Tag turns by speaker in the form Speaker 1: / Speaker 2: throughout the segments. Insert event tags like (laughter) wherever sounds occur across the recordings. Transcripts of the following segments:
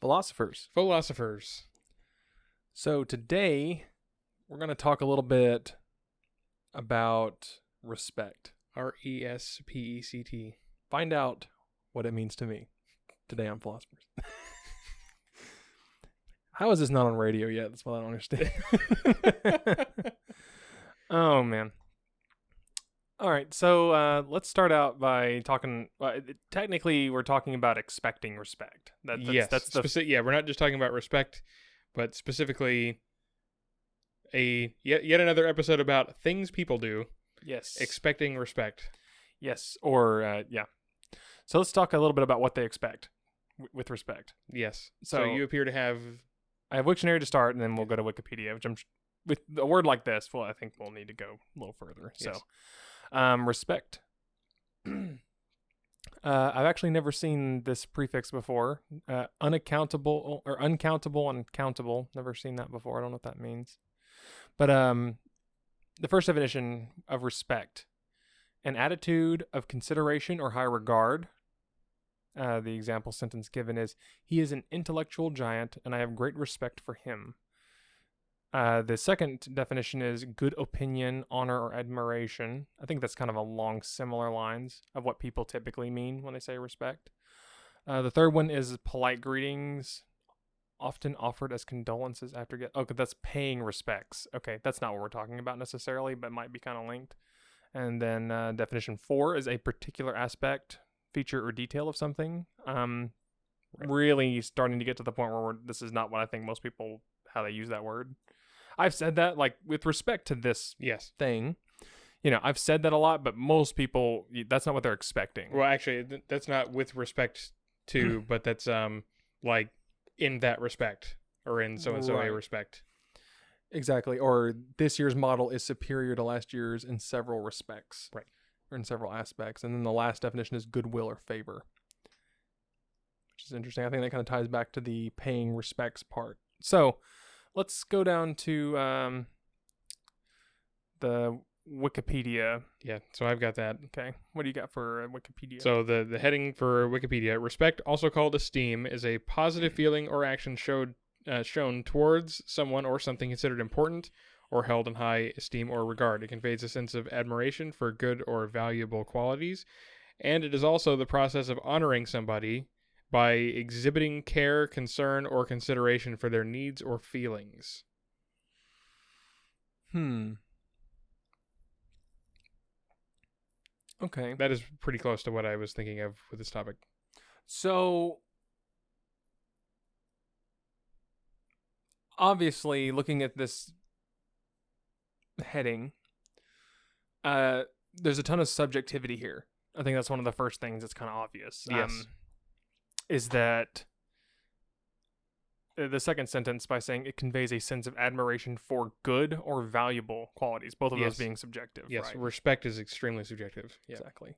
Speaker 1: philosophers.
Speaker 2: Philosophers.
Speaker 1: So today we're going to talk a little bit about respect.
Speaker 2: R E S P E C T.
Speaker 1: Find out what it means to me today on philosophers. (laughs) How is this not on radio yet? That's what I don't understand. (laughs) (laughs) oh man. All right, so uh, let's start out by talking. Uh, technically, we're talking about expecting respect. That, that's,
Speaker 2: yes.
Speaker 1: that's the
Speaker 2: Speci- yeah, we're not just talking about respect, but specifically a yet yet another episode about things people do
Speaker 1: yes,
Speaker 2: expecting respect.
Speaker 1: yes, or uh, yeah. So let's talk a little bit about what they expect w- with respect.
Speaker 2: Yes. So,
Speaker 1: So-
Speaker 2: you appear to have
Speaker 1: I have Wiktionary to start, and then we'll go to Wikipedia. Which I'm with a word like this. Well, I think we'll need to go a little further.
Speaker 2: Yes.
Speaker 1: So, um, respect. (clears throat) uh, I've actually never seen this prefix before. Uh, unaccountable or uncountable and countable. Never seen that before. I don't know what that means. But um, the first definition of respect: an attitude of consideration or high regard. Uh, the example sentence given is he is an intellectual giant, and I have great respect for him. Uh, the second definition is good opinion, honor, or admiration. I think that's kind of along similar lines of what people typically mean when they say respect. Uh, the third one is polite greetings, often offered as condolences after get. Okay, that's paying respects. Okay, that's not what we're talking about necessarily, but might be kind of linked. And then uh, definition four is a particular aspect, feature, or detail of something. Um,
Speaker 2: Right.
Speaker 1: really starting to get to the point where we're, this is not what I think most people how they use that word. I've said that like with respect to this
Speaker 2: yes.
Speaker 1: thing, you know, I've said that a lot, but most people that's not what they're expecting.
Speaker 2: Well, actually, th- that's not with respect to, (clears throat) but that's um like in that respect or in so and so a
Speaker 1: Right.
Speaker 2: respect.
Speaker 1: Exactly. Or this year's model is superior to last year's in several respects.
Speaker 2: Right.
Speaker 1: Or in several aspects. And then the last definition is goodwill or favor. Which is interesting. I think that kind of ties back to the paying respects part. So let's go down to um, the Wikipedia.
Speaker 2: Yeah. So I've got that.
Speaker 1: Okay. What do you got for uh, Wikipedia?
Speaker 2: So the the heading for Wikipedia: respect, also called esteem, is a positive feeling or action showed uh, shown towards someone or something considered important or held in high esteem or regard. It conveys a sense of admiration for good or valuable qualities, and it is also the process of honoring somebody by exhibiting care, concern, or consideration for their needs or feelings.
Speaker 1: hmm. Okay.
Speaker 2: That is pretty close to what I was thinking of with this topic.
Speaker 1: So obviously looking at this heading uh there's a ton of subjectivity here. I think that's one of the first things that's kind of obvious. um,
Speaker 2: Yes.
Speaker 1: Is that uh, the second sentence by saying it conveys a sense of admiration for good or valuable qualities, both of
Speaker 2: Yes.
Speaker 1: those being subjective.
Speaker 2: Yes,
Speaker 1: right?
Speaker 2: respect is extremely subjective. Yeah.
Speaker 1: exactly.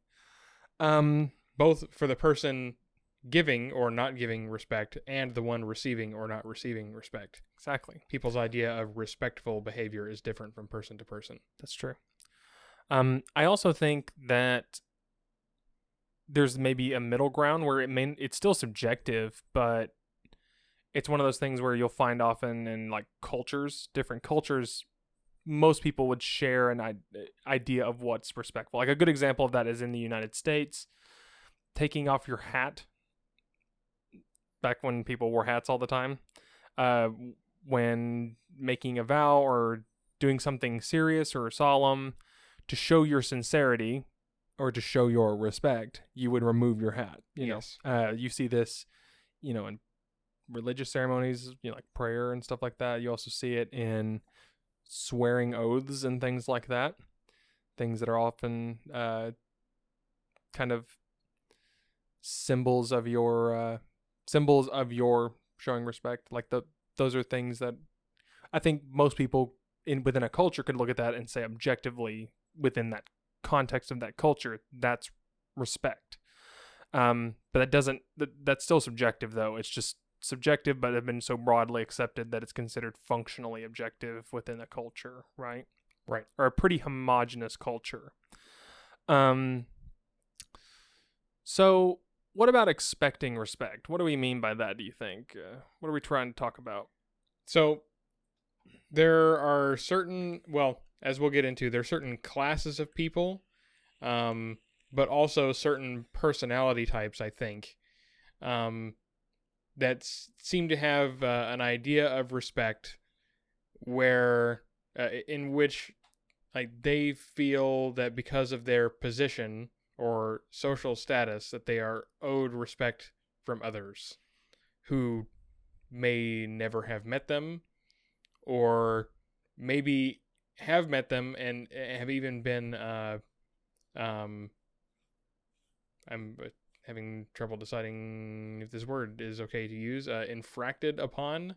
Speaker 1: Um,
Speaker 2: both for the person giving or not giving respect and the one receiving or not receiving respect.
Speaker 1: exactly.
Speaker 2: People's idea of respectful behavior is different from person to person.
Speaker 1: That's true. Um, I also think that there's maybe a middle ground where it may it's still subjective, but it's one of those things where you'll find often in like cultures, different cultures, most people would share an idea of what's respectful. Like a good example of that is in the United States, taking off your hat. Back when people wore hats all the time, uh, when making a vow or doing something serious or solemn, to show your sincerity or to show your respect, you would remove your hat. You
Speaker 2: Yes.
Speaker 1: know, uh, you see this, you know, in religious ceremonies, you know, like prayer and stuff like that. You also see it in swearing oaths and things like that. Things that are often uh, kind of symbols of your uh, symbols of your showing respect. Like the those are things that I think most people in within a culture could look at that and say objectively within that context of that culture that's respect um but that doesn't that, that's still subjective though it's just subjective but have been so broadly accepted that it's considered functionally objective within a culture right
Speaker 2: Right.
Speaker 1: or a pretty homogenous culture um so what about expecting respect? What do we mean by that? Do you think? Uh, what are we trying to talk about?
Speaker 2: So there are certain, well, as we'll get into, there are certain classes of people, um, but also certain personality types. I think um, that seem to have uh, an idea of respect, where uh, in which like they feel that because of their position or social status that they are owed respect from others who may never have met them or maybe have met them and have even been uh um I'm uh, having trouble deciding if this word is okay to use uh infracted upon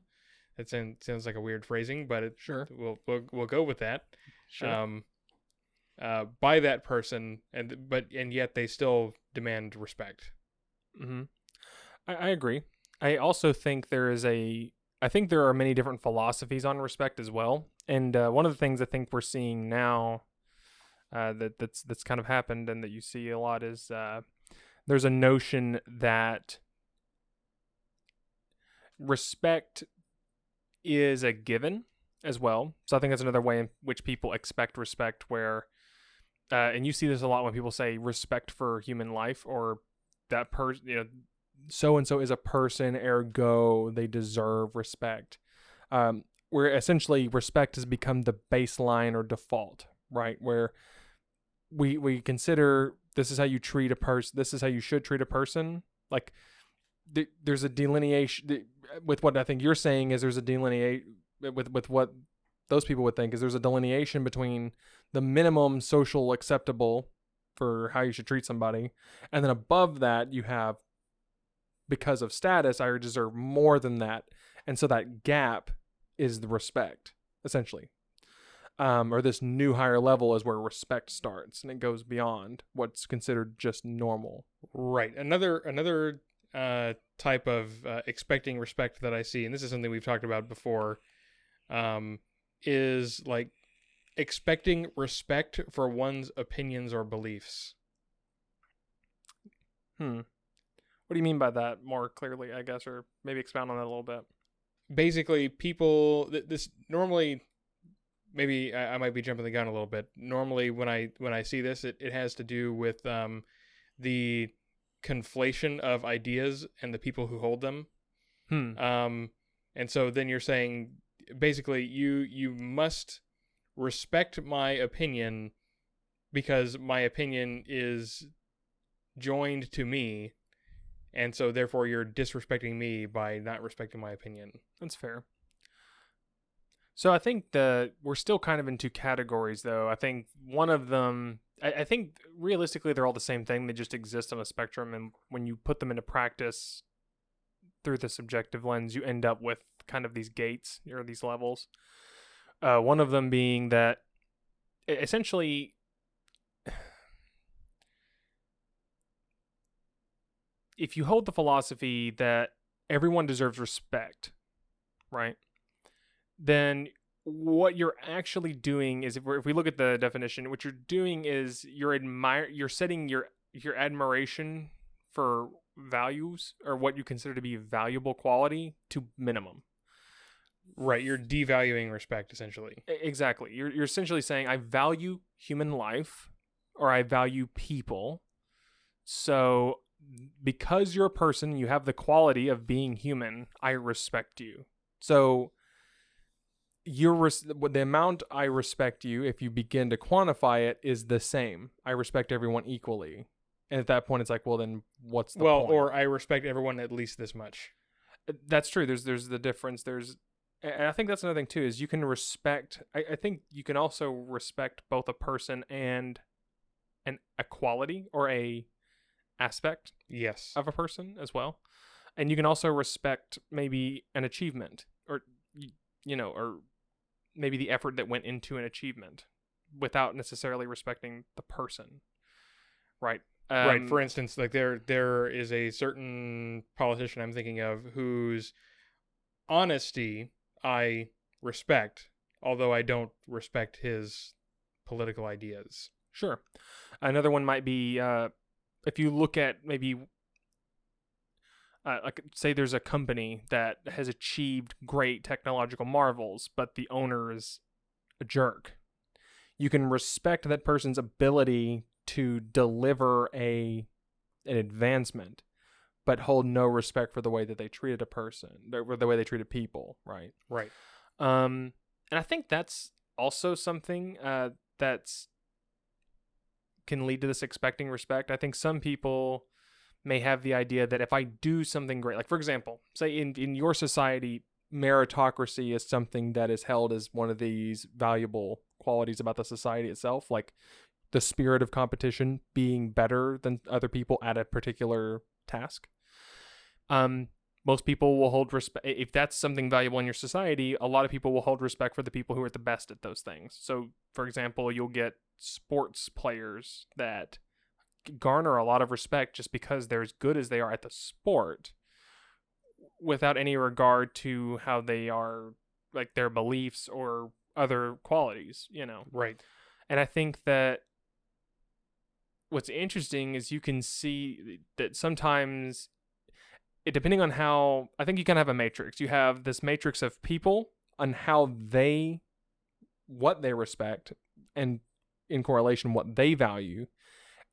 Speaker 2: that sounds like a weird phrasing but it
Speaker 1: Sure.
Speaker 2: we'll we'll, we'll go with that
Speaker 1: Sure.
Speaker 2: um, uh, by that person, and but and yet they still demand respect.
Speaker 1: hmm I, I agree. I also think there is a. I think there are many different philosophies on respect as well, and uh, one of the things I think we're seeing now uh, that that's that's kind of happened and that you see a lot is uh, there's a notion that respect is a given as well. So I think that's another way in which people expect respect, where uh, and you see this a lot when people say respect for human life or that person, you know, so and so is a person, ergo they deserve respect. Um, where essentially respect has become the baseline or default, right? Where we we consider this is how you treat a person, this is how you should treat a person. Like th- there's a delineation th- with what I think you're saying is there's a delineate with with what those people would think is there's a delineation between the minimum social acceptable for how you should treat somebody and then above that you have because of status i deserve more than that and so that gap is the respect essentially um, or this new higher level is where respect starts and it goes beyond what's considered just normal
Speaker 2: Right. Another another uh, type of uh, expecting respect that I see, and this is something we've talked about before, um, is like expecting respect for one's opinions or beliefs.
Speaker 1: hmm what do you mean by that more clearly i guess or maybe expound on that a little bit
Speaker 2: basically people th- this normally maybe I, I might be jumping the gun a little bit. Normally when i when i see this it, it has to do with um the conflation of ideas and the people who hold them.
Speaker 1: Hmm.
Speaker 2: Um and so then you're saying basically you you must respect my opinion because my opinion is joined to me and so therefore you're disrespecting me by not respecting my opinion
Speaker 1: That's fair. So I think that we're still kind of in two categories though. I think one of them I, I think realistically they're all the same thing. They just exist on a spectrum and when you put them into practice through the subjective lens, you end up with kind of these gates or these levels. Uh, one of them being that essentially if you hold the philosophy that everyone deserves respect, right? Then what you're actually doing is if, we're, if we look at the definition, what you're doing is you're admire you're setting your your admiration for values or what you consider to be valuable quality to minimum.
Speaker 2: right you're devaluing respect essentially
Speaker 1: Exactly. You're you're essentially saying I value human life or I value people. So because you're a person, you have the quality of being human, I respect you. So your res- the amount I respect you if you begin to quantify it is the same. I respect everyone equally. And at that point it's like, well then what's the
Speaker 2: well
Speaker 1: point?
Speaker 2: or i respect everyone at least this much uh,
Speaker 1: that's true there's there's the difference there's and i think that's another thing too is you can respect I, I think you can also respect both a person and an a quality or a aspect
Speaker 2: yes.
Speaker 1: of a person as well. And you can also respect maybe an achievement or you know or maybe the effort that went into an achievement without necessarily respecting the person right?
Speaker 2: Right.
Speaker 1: Um,
Speaker 2: for instance like there there is a certain politician i'm thinking of whose honesty i respect although i don't respect his political ideas.
Speaker 1: Sure. Another one might be uh, if you look at maybe uh, like say there's a company that has achieved great technological marvels, but the owner is a jerk. You can respect that person's ability to deliver a an advancement, but hold no respect for the way that they treated a person, or the way they treated people, right?
Speaker 2: Right.
Speaker 1: Um, and I think that's also something uh, that's can lead to this expecting respect. I think some people may have the idea that if I do something great, like for example, say in in your society, meritocracy is something that is held as one of these valuable qualities about the society itself, like the spirit of competition being better than other people at a particular task. Um, most people will hold respect if that's something valuable in your society a lot of people will hold respect for the people who are the best at those things so for example you'll get sports players that garner a lot of respect just because they're as good as they are at the sport without any regard to how they are like their beliefs or other qualities you know
Speaker 2: Right.
Speaker 1: and I think that what's interesting is you can see that sometimes, it, depending on how, I think you kind of have a matrix. You have this matrix of people on how they, what they respect, and in correlation, what they value.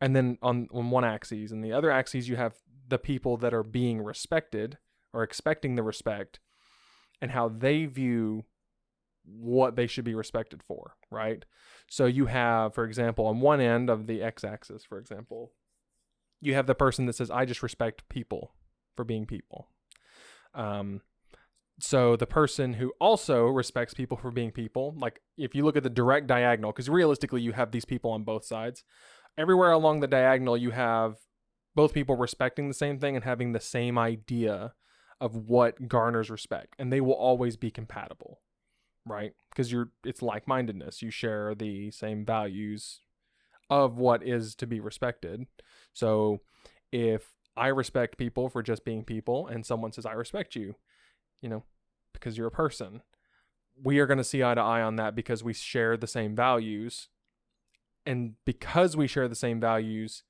Speaker 1: And then on, on one axis, and the other axis, you have the people that are being respected or expecting the respect and how they view what they should be respected for, right? So you have, for example, on one end of the x axis, for example, you have the person that says, I just respect people for being people. Um, so the person who also respects people for being people, like if you look at the direct diagonal, because realistically you have these people on both sides, everywhere along the diagonal you have both people respecting the same thing and having the same idea of what garners respect, and they will always be compatible right? Because you're it's like-mindedness. You share the same values of what is to be respected. So if I respect people for just being people and someone says I respect you, you know, because you're a person, we are going to see eye to eye on that because we share the same values. And because we share the same values,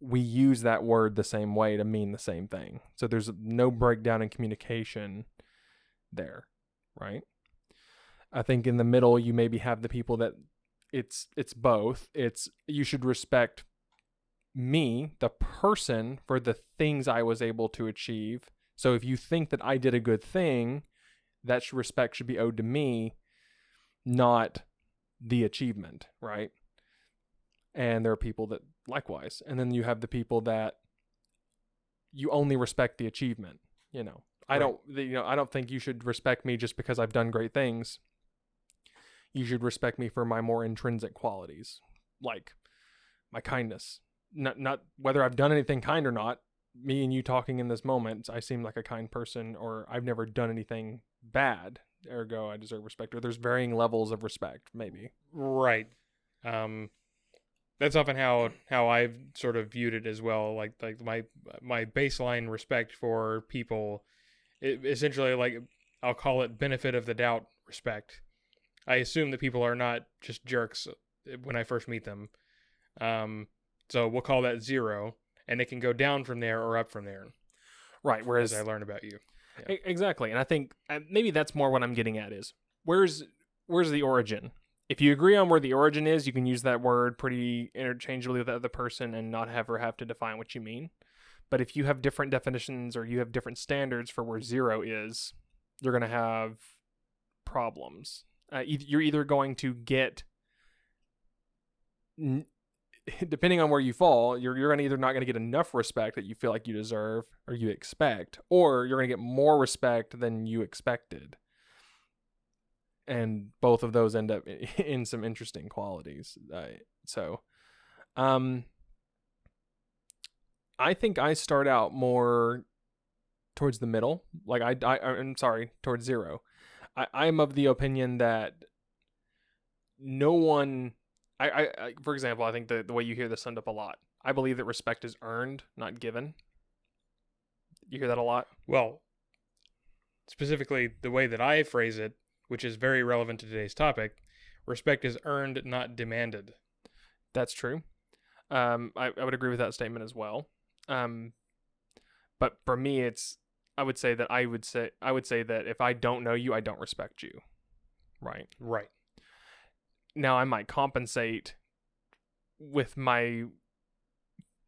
Speaker 1: we use that word the same way to mean the same thing. So there's no breakdown in communication there, right? I think in the middle you maybe have the people that it's it's both. It's you should respect me, the person, for the things I was able to achieve. So if you think that I did a good thing, that respect should be owed to me, not the achievement, right? And there are people that likewise. And then you have the people that you only respect the achievement, you know. I
Speaker 2: Right.
Speaker 1: don't you know, I don't think you should respect me just because I've done great things. You should respect me for my more intrinsic qualities, like my kindness. Not not whether I've done anything kind or not. Me and you talking in this moment, I seem like a kind person, or I've never done anything bad. Ergo, I deserve respect. Or there's varying levels of respect, maybe.
Speaker 2: Right. Um, that's often how how I've sort of viewed it as well. Like like my my baseline respect for people, it, essentially like I'll call it benefit of the doubt respect. I assume that people are not just jerks uh, when I first meet them. Um, so we'll call that zero, and it can go down from there or up from there
Speaker 1: Right.
Speaker 2: as
Speaker 1: Whereas
Speaker 2: I learn about you.
Speaker 1: E- Exactly, and I think uh, maybe that's more what I'm getting at is where's where's the origin. If you agree on where the origin is, you can use that word pretty interchangeably with the other person and not ever have to define what you mean. But if you have different definitions or you have different standards for where zero is, you're going to have problems. Uh, you're either going to get, n- (laughs) depending on where you fall, you're you're gonna either not gonna get enough respect that you feel like you deserve or you expect, or you're gonna get more respect than you expected. And both of those end up (laughs) in some interesting qualities. So, um, I think I start out more towards the middle. Like I, I I'm sorry, towards zero. I, I'm of the opinion that no one I, I, I for example, I think the, the way you hear this summed up a lot. I believe that respect is earned, not given. You hear that a lot?
Speaker 2: Well, specifically the way that I phrase it, which is very relevant to today's topic, respect is earned, not demanded.
Speaker 1: That's true. Um, I, I would agree with that statement as well. Um, But for me, it's I would say that I would say I would say that if I don't know you, I don't respect you. Right.
Speaker 2: Right.
Speaker 1: Now I might compensate with my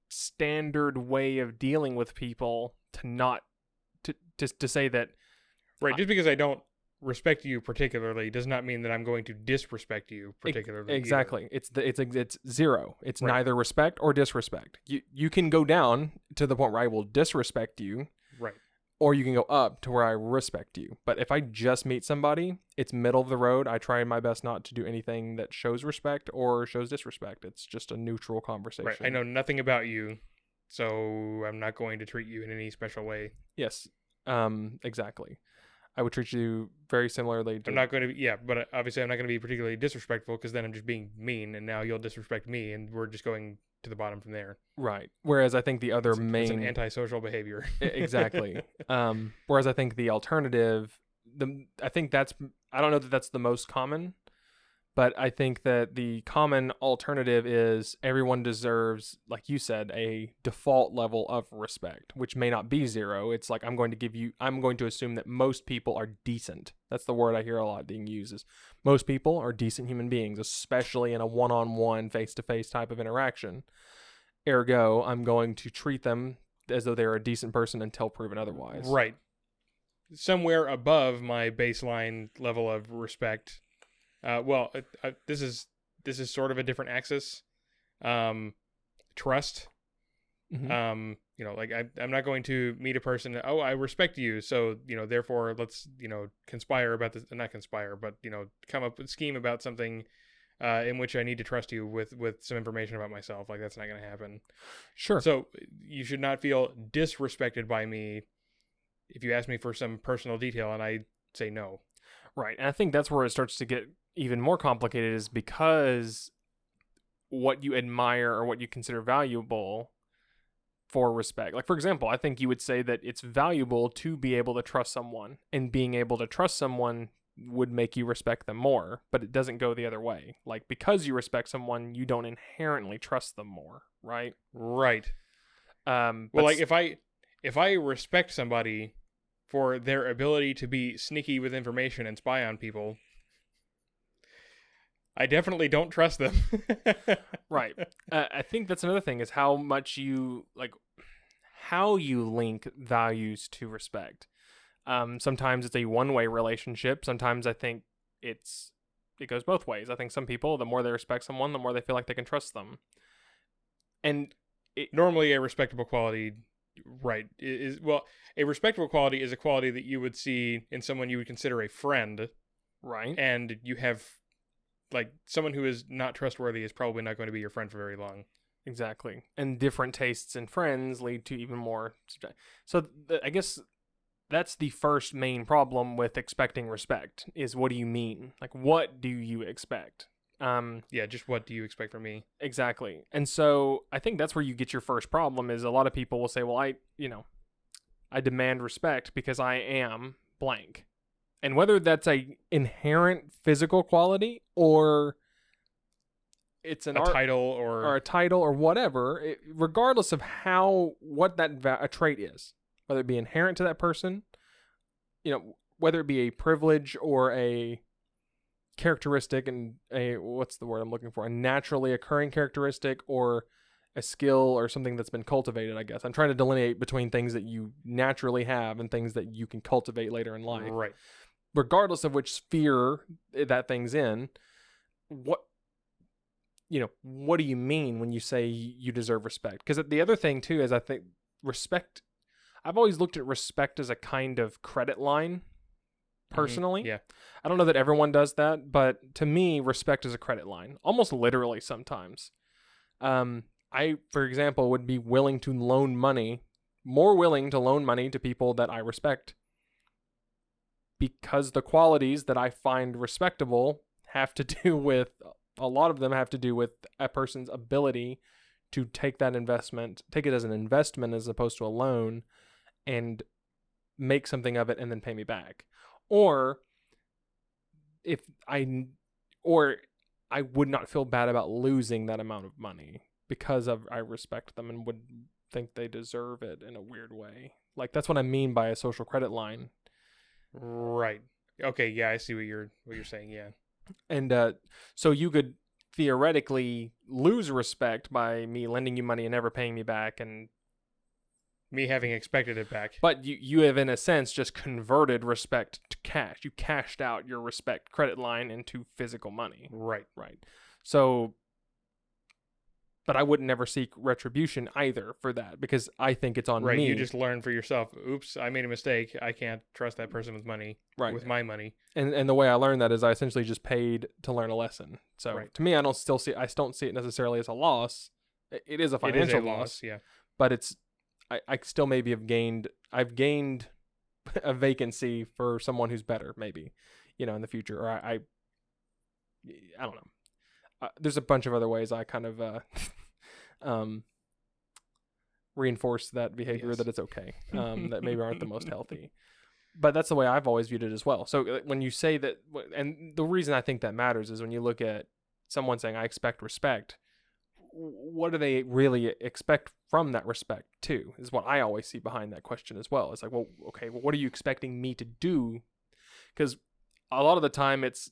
Speaker 1: standard way of dealing with people to not to to, to say that
Speaker 2: Right.
Speaker 1: I-
Speaker 2: Just because I don't respect you particularly does not mean that I'm going to disrespect you particularly. either.
Speaker 1: exactly it's the it's it's zero it's
Speaker 2: Right.
Speaker 1: neither respect or disrespect you you can go down to the point where i will disrespect you. Or you can go up to where i respect you but if i just meet somebody it's middle of the road i try my best not to do anything that shows respect or shows disrespect it's just a neutral conversation
Speaker 2: Right. I know nothing about you, so I'm not going to treat you in any special way.
Speaker 1: yes um exactly i would treat you very similarly to
Speaker 2: I'm not going to. Be, yeah, but uh, obviously I'm not going to be particularly disrespectful because then I'm just being mean, and now you'll disrespect me, and we're just going to the bottom from there.
Speaker 1: right whereas i think the other
Speaker 2: It's,
Speaker 1: main
Speaker 2: it's an antisocial behavior.
Speaker 1: Exactly. (laughs) um, whereas I think the alternative, the I think that's I don't know that that's the most common, but I think that the common alternative is everyone deserves, like you said, a default level of respect, which may not be zero. It's like I'm going to give you, I'm going to assume that most people are decent. That's the word I hear a lot being used. Is most people are decent human beings, especially in a one-on-one, face-to-face type of interaction. Ergo, I'm going to treat them as though they're a decent person until proven otherwise.
Speaker 2: right. Somewhere above my baseline level of respect. Uh, well, uh, this is this is sort of a different axis. Um, trust.
Speaker 1: Mhm.
Speaker 2: um you know like I, i'm not going to meet a person oh i respect you so you know therefore let's you know conspire about this not conspire but you know come up with scheme about something uh in which i need to trust you with with some information about myself like that's not going to happen
Speaker 1: Sure.
Speaker 2: so you should not feel disrespected by me if you ask me for some personal detail and i say no
Speaker 1: Right. And I think that's where it starts to get even more complicated is because what you admire or what you consider valuable for respect. Like, for example, I think you would say that it's valuable to be able to trust someone, and being able to trust someone would make you respect them more, but it doesn't go the other way. Like, because you respect someone, you don't inherently trust them more, right?
Speaker 2: right
Speaker 1: Um,
Speaker 2: well
Speaker 1: but
Speaker 2: like if i if i respect somebody for their ability to be sneaky with information and spy on people i definitely don't trust them. (laughs)
Speaker 1: Right. Uh, i think that's another thing is how much you like how you link values to respect. Um sometimes it's a one-way relationship. Sometimes i think it's it goes both ways. I think some people the more they respect someone the more they feel like they can trust them. And
Speaker 2: normally a respectable quality right is well a respectable quality is a quality that you would see in someone you would consider a friend
Speaker 1: right.
Speaker 2: and you have like someone who is not trustworthy is probably not going to be your friend for very long.
Speaker 1: Exactly. And different tastes and friends lead to even more so th- i guess that's the first main problem with expecting respect is what do you mean? Like what do you expect? Um
Speaker 2: yeah just what do you expect from me?
Speaker 1: Exactly. And so i think that's where you get your first problem is a lot of people will say well i you know i demand respect because i am blank and whether that's a inherent physical quality or it's an
Speaker 2: a
Speaker 1: art,
Speaker 2: title or,
Speaker 1: or a title or whatever, it, regardless of how what that va- a trait is, whether it be inherent to that person, you know, whether it be a privilege or a characteristic and a what's the word I'm looking for, a naturally occurring characteristic or a skill or something that's been cultivated, I guess. I'm trying to delineate between things that you naturally have and things that you can cultivate later in life.
Speaker 2: Right
Speaker 1: regardless of which sphere that thing's in, what you know, what do you mean when you say you deserve respect? Because the other thing too is I think respect. I've always looked at respect as a kind of credit line. Personally,
Speaker 2: yeah
Speaker 1: I don't know that everyone does that, but to me, respect is a credit line, almost literally sometimes. Um, I, for example, would be willing to loan money, more willing to loan money to people that I respect because the qualities that I find respectable have to (laughs) do with a lot of them have to do with a person's ability to take that investment, take it as an investment as opposed to a loan, and make something of it and then pay me back. Or if I, or I would not feel bad about losing that amount of money because of I respect them and would think they deserve it in a weird way. Like that's what I mean by a social credit line.
Speaker 2: Right. Okay. Yeah, I see what you're what you're saying. Yeah.
Speaker 1: And uh, so you could theoretically lose respect by me lending you money and never paying me back and
Speaker 2: Me having expected it back.
Speaker 1: but you you have in a sense just converted respect to cash. You cashed out your respect credit line into physical money.
Speaker 2: Right.
Speaker 1: Right. So but I wouldn't never seek retribution either for that because I think it's on
Speaker 2: Right.
Speaker 1: me.
Speaker 2: You just learn for yourself. Oops, I made a mistake. I can't trust that person with money.
Speaker 1: right.
Speaker 2: With my money.
Speaker 1: and and the way I learned that is I essentially just paid to learn a lesson. So
Speaker 2: Right.
Speaker 1: to me, I don't still see I don't see it necessarily as a loss. It is a
Speaker 2: It is
Speaker 1: financial
Speaker 2: a
Speaker 1: loss,
Speaker 2: loss. Yeah.
Speaker 1: but it's I, I still maybe have gained I've gained (laughs) a vacancy for someone who's better maybe you know in the future or I I, I don't know. Uh, there's a bunch of other ways I kind of uh, (laughs) um reinforce that behavior
Speaker 2: Yes.
Speaker 1: that it's okay um, that maybe aren't the most (laughs) healthy but that's the way I've always viewed it as well. So when you say that, and the reason I think that matters is when you look at someone saying, "I expect respect," what do they really expect from that respect too? Is what I always see behind that question as well. It's like, well, okay, well, what are you expecting me to do? Because a lot of the time, it's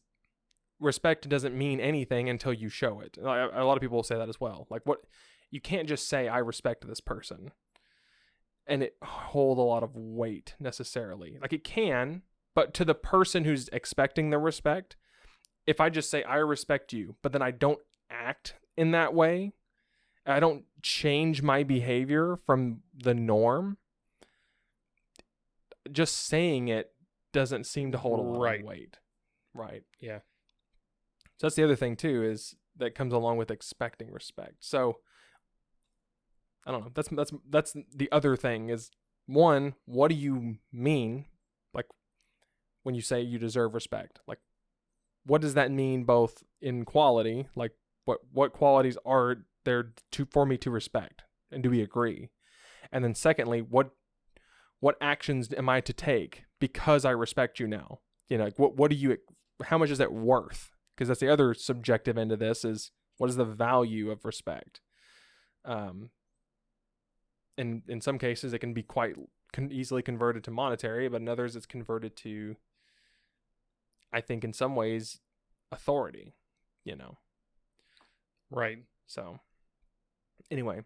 Speaker 1: respect doesn't mean anything until you show it. A lot of people will say that as well. Like, what you can't just say, "I respect this person." and it hold a lot of weight necessarily. Like it can, but to the person who's expecting the respect, if I just say I respect you, but then I don't act in that way, I don't change my behavior from the norm, just saying it doesn't seem to hold a lot
Speaker 2: Right.
Speaker 1: of weight. Right.
Speaker 2: Yeah.
Speaker 1: So that's the other thing too is that comes along with expecting respect. So I don't know. That's that's that's the other thing is one, what do you mean like when you say you deserve respect? Like what does that mean both in quality, like what what qualities are there to for me to respect? And do we agree? And then secondly, what what actions am I to take because I respect you now? You know, like what what do you how much is that worth? Because that's the other subjective end of this is what is the value of respect? Um, and in some cases, it can be quite con- easily converted to monetary, but in others, it's converted to, I think, in some ways, authority. You know.
Speaker 2: Right.
Speaker 1: So, anyway,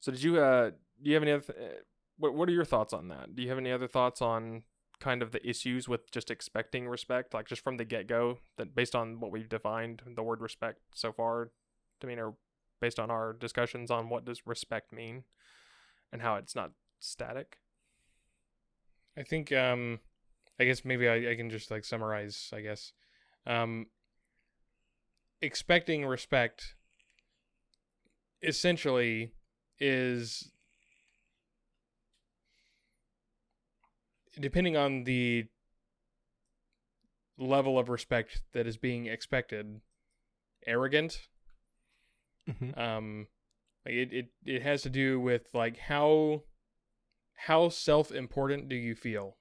Speaker 1: so did you? Uh, do you have any other? Th- uh, what What are your thoughts on that? Do you have any other thoughts on kind of the issues with just expecting respect, like just from the get go, that based on what we've defined the word respect so far, to mean, or based on our discussions on what does respect mean, and how it's not static.
Speaker 2: I think um I guess maybe I, I can just like summarize, I guess. Um expecting respect essentially is depending on the level of respect that is being expected arrogant
Speaker 1: Mm-hmm.
Speaker 2: um like it, it it has to do with like how how self-important do you feel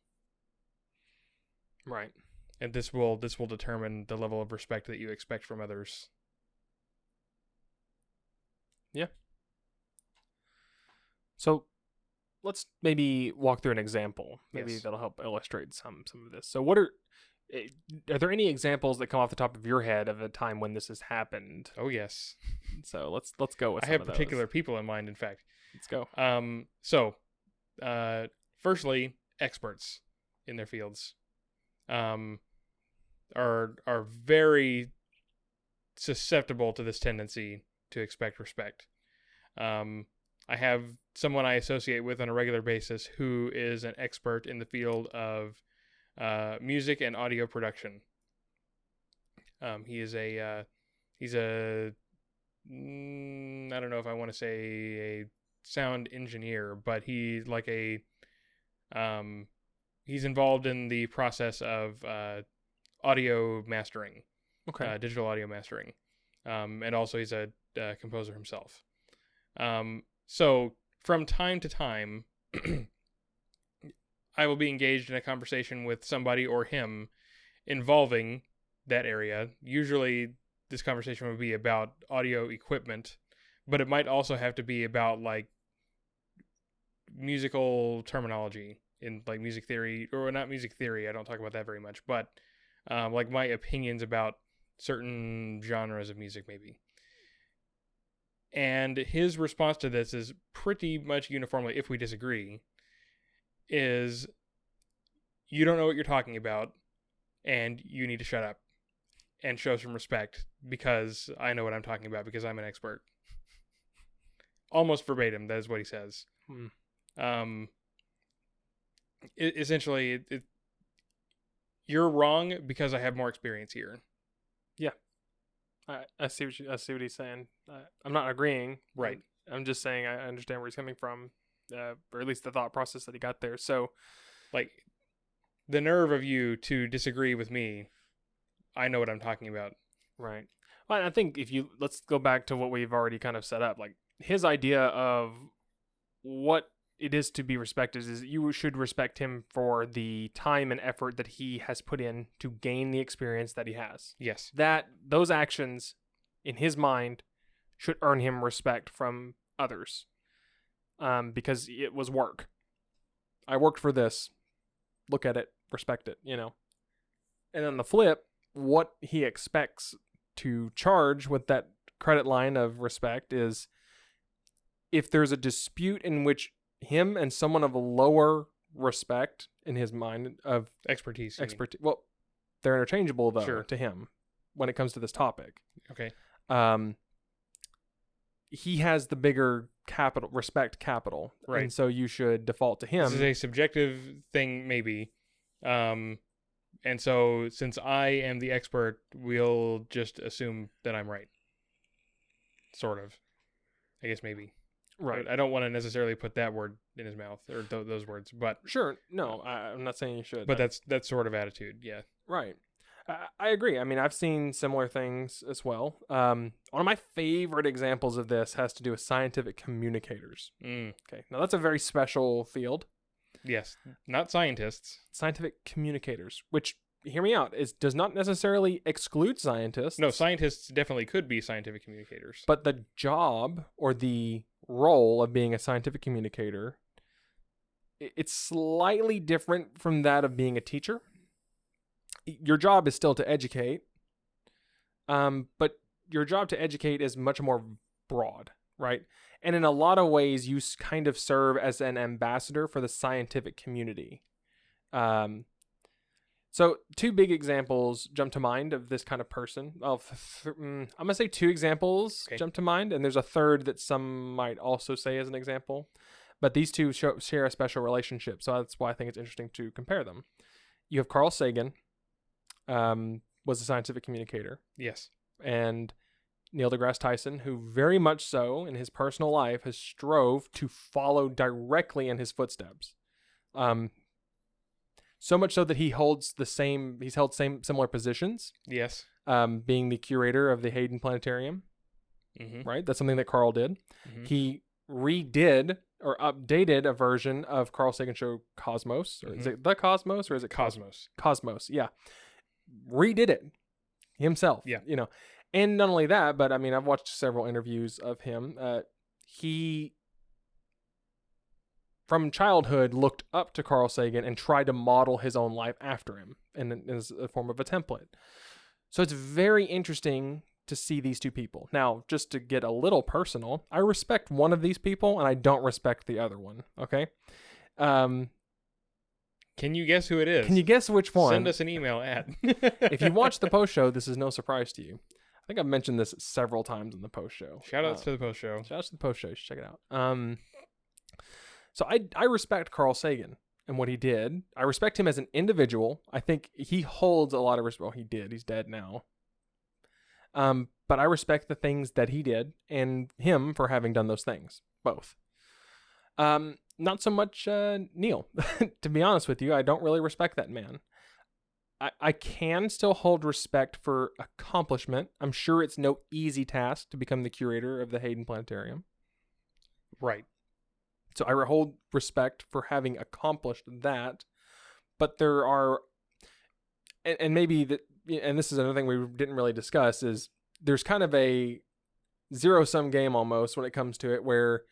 Speaker 1: Right.
Speaker 2: and this will this will determine the level of respect that you expect from others Yeah.
Speaker 1: So let's maybe walk through an example. Maybe
Speaker 2: Yes.
Speaker 1: that'll help illustrate some some of this. So what are eh, are there any examples that come off the top of your head of a time when this has happened?
Speaker 2: oh yes (laughs)
Speaker 1: So let's let's go with
Speaker 2: i have particular people in mind in fact
Speaker 1: Let's go.
Speaker 2: um so uh firstly experts in their fields um are are very susceptible to this tendency to expect respect um i have someone i associate with on a regular basis who is an expert in the field of uh, music and audio production um he is a uh, he's a mm, i don't know if i want to say a sound engineer, but he's like a um he's involved in the process of uh audio mastering,
Speaker 1: Okay.
Speaker 2: uh, digital audio mastering. Um and also he's a uh, composer himself. Um so from time to time (clears throat) I will be engaged in a conversation with somebody or him involving that area. Usually this conversation would be about audio equipment, but it might also have to be about like musical terminology in like music theory or not music theory. I don't talk about that very much, but um, like my opinions about certain genres of music, maybe. And his response to this is pretty much uniformly, if we disagree, is you don't know what you're talking about and you need to shut up and show some respect because I know what I'm talking about because I'm an expert. Almost verbatim, that is what he says.
Speaker 1: Hmm.
Speaker 2: Um, e- essentially, it, it, you're wrong because I have more experience here.
Speaker 1: I, I see what you, I see what he's saying. I, I'm not agreeing.
Speaker 2: Right.
Speaker 1: I'm, I'm just saying I understand where he's coming from, uh, or at least the thought process that he got there. So
Speaker 2: Like, the nerve of you to disagree with me, I know what I'm talking about.
Speaker 1: Right. Well, I think if you let's go back to what we've already kind of set up, like his idea of what it is to be respected is you should respect him for the time and effort that he has put in to gain the experience that he has.
Speaker 2: Yes.
Speaker 1: That those actions in his mind should earn him respect from others. Um, because it was work. I worked for this. Look at it, respect it, you know. And on the flip, what he expects to charge with that credit line of respect is if there's a dispute in which him and someone of a lower respect in his mind of
Speaker 2: Expertise.
Speaker 1: expertise well they're interchangeable though
Speaker 2: Sure.
Speaker 1: to him when it comes to this topic
Speaker 2: Okay.
Speaker 1: um he has the bigger capital respect capital
Speaker 2: Right.
Speaker 1: and so you should default to him
Speaker 2: This is a subjective thing, maybe. Um, and so since I am the expert, we'll just assume that I'm right. Sort of. I guess maybe.
Speaker 1: Right
Speaker 2: I, don't want to necessarily put that word in his mouth or th- those words, but
Speaker 1: sure no I, i'm not saying you should
Speaker 2: but that's that sort of attitude. Yeah.
Speaker 1: Right. I, I agree. I mean, I've seen similar things as well. Um, one of my favorite examples of this has to do with scientific communicators.
Speaker 2: Mm,
Speaker 1: Okay. Now, that's a very special field.
Speaker 2: yes. Not scientists.
Speaker 1: Scientific communicators, which, hear me out, is does not necessarily exclude scientists.
Speaker 2: No, scientists definitely could be scientific communicators.
Speaker 1: But the job or the role of being a scientific communicator, it's slightly different from that of being a teacher. Your job is still to educate, um, but your job to educate is much more broad, right? And in a lot of ways, you kind of serve as an ambassador for the scientific community. Um, so, two big examples jump to mind of this kind of person. Well, th- th- mm, I'm gonna say two examples
Speaker 2: Okay.
Speaker 1: jump to mind, and there's a third that some might also say as an example. But these two show, share a special relationship, so that's why I think it's interesting to compare them. You have Carl Sagan, um, was a scientific communicator,
Speaker 2: Yes.
Speaker 1: and Neil deGrasse Tyson, who very much so in his personal life has strove to follow directly in his footsteps. Um, so much so that he holds the same, he's held same similar positions,
Speaker 2: Yes.
Speaker 1: um, being the curator of the Hayden Planetarium,
Speaker 2: Mm-hmm.
Speaker 1: right? That's something that Carl did.
Speaker 2: Mhm.
Speaker 1: He redid or updated a version of Carl Sagan show Cosmos, or is
Speaker 2: Mhm.
Speaker 1: it the Cosmos, or is it
Speaker 2: Cosmos.
Speaker 1: Cosmos? Yeah, redid it himself.
Speaker 2: Yeah.
Speaker 1: you know, and not only that, but I mean, I've watched several interviews of him. Uh, he from childhood looked up to Carl Sagan and tried to model his own life after him in, as a form of a template. So it's very interesting to see these two people. Now, just to get a little personal, I respect one of these people and I don't respect the other one. Okay. Um,
Speaker 2: Can you guess who it is?
Speaker 1: can you guess which one?
Speaker 2: Send us an email at. (laughs)
Speaker 1: if you watch the post show, this is no surprise to you. I think I've mentioned this several times in the post show.
Speaker 2: Shout outs
Speaker 1: Uh,
Speaker 2: to the post show.
Speaker 1: shout outs to the post show. You should check it out. Um, so I I respect Carl Sagan and what he did. I respect him as an individual. I think he holds a lot of respect. Well, he did. He's dead now. Um, but I respect the things that he did and him for having done those things. Both. Um, not so much uh, Neil. (laughs) to be honest with you, I don't really respect that man. I, I can still hold respect for accomplishment. I'm sure it's no easy task to become the curator of the Hayden Planetarium.
Speaker 2: Right.
Speaker 1: So I hold respect for having accomplished that. But there are, and, and maybe that, and this is another thing we didn't really discuss is there's kind of a zero sum game almost when it comes to it where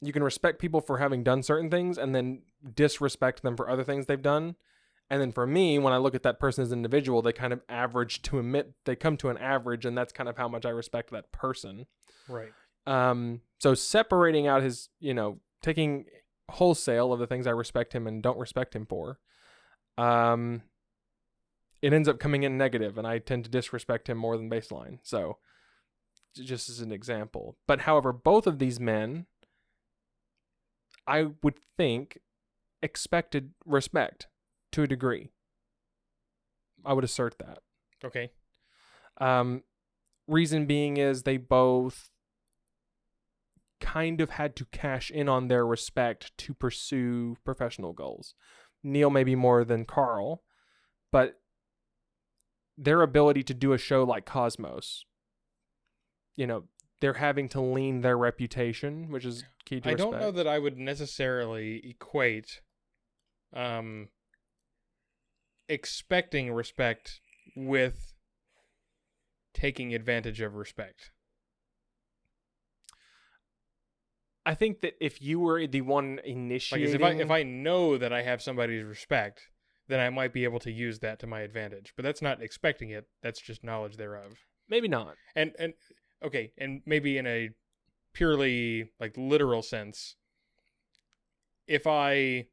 Speaker 1: you can respect people for having done certain things and then disrespect them for other things they've done. And then for me, when I look at that person as an individual, they kind of average to admit they come to an average, and that's kind of how much I respect that person.
Speaker 2: Right.
Speaker 1: Um, so separating out his, you know, taking wholesale of the things I respect him and don't respect him for, um, it ends up coming in negative, and I tend to disrespect him more than baseline. So, just as an example. But however, both of these men, I would think, expected respect to a degree. I would assert that.
Speaker 2: Okay.
Speaker 1: Um, reason being is they both kind of had to cash in on their respect to pursue professional goals. Neil maybe more than Carl, but their ability to do a show like Cosmos, you know, they're having to lean their reputation, which is key to
Speaker 2: I
Speaker 1: respect.
Speaker 2: don't know that I would necessarily equate um expecting respect with taking advantage of respect.
Speaker 1: I think that if you were the one
Speaker 2: Like
Speaker 1: initiating,
Speaker 2: as if I if I know that I have somebody's respect, then I might be able to use that to my advantage. But that's not expecting it. That's just knowledge thereof.
Speaker 1: maybe not.
Speaker 2: And and okay, and maybe in a purely like literal sense, if I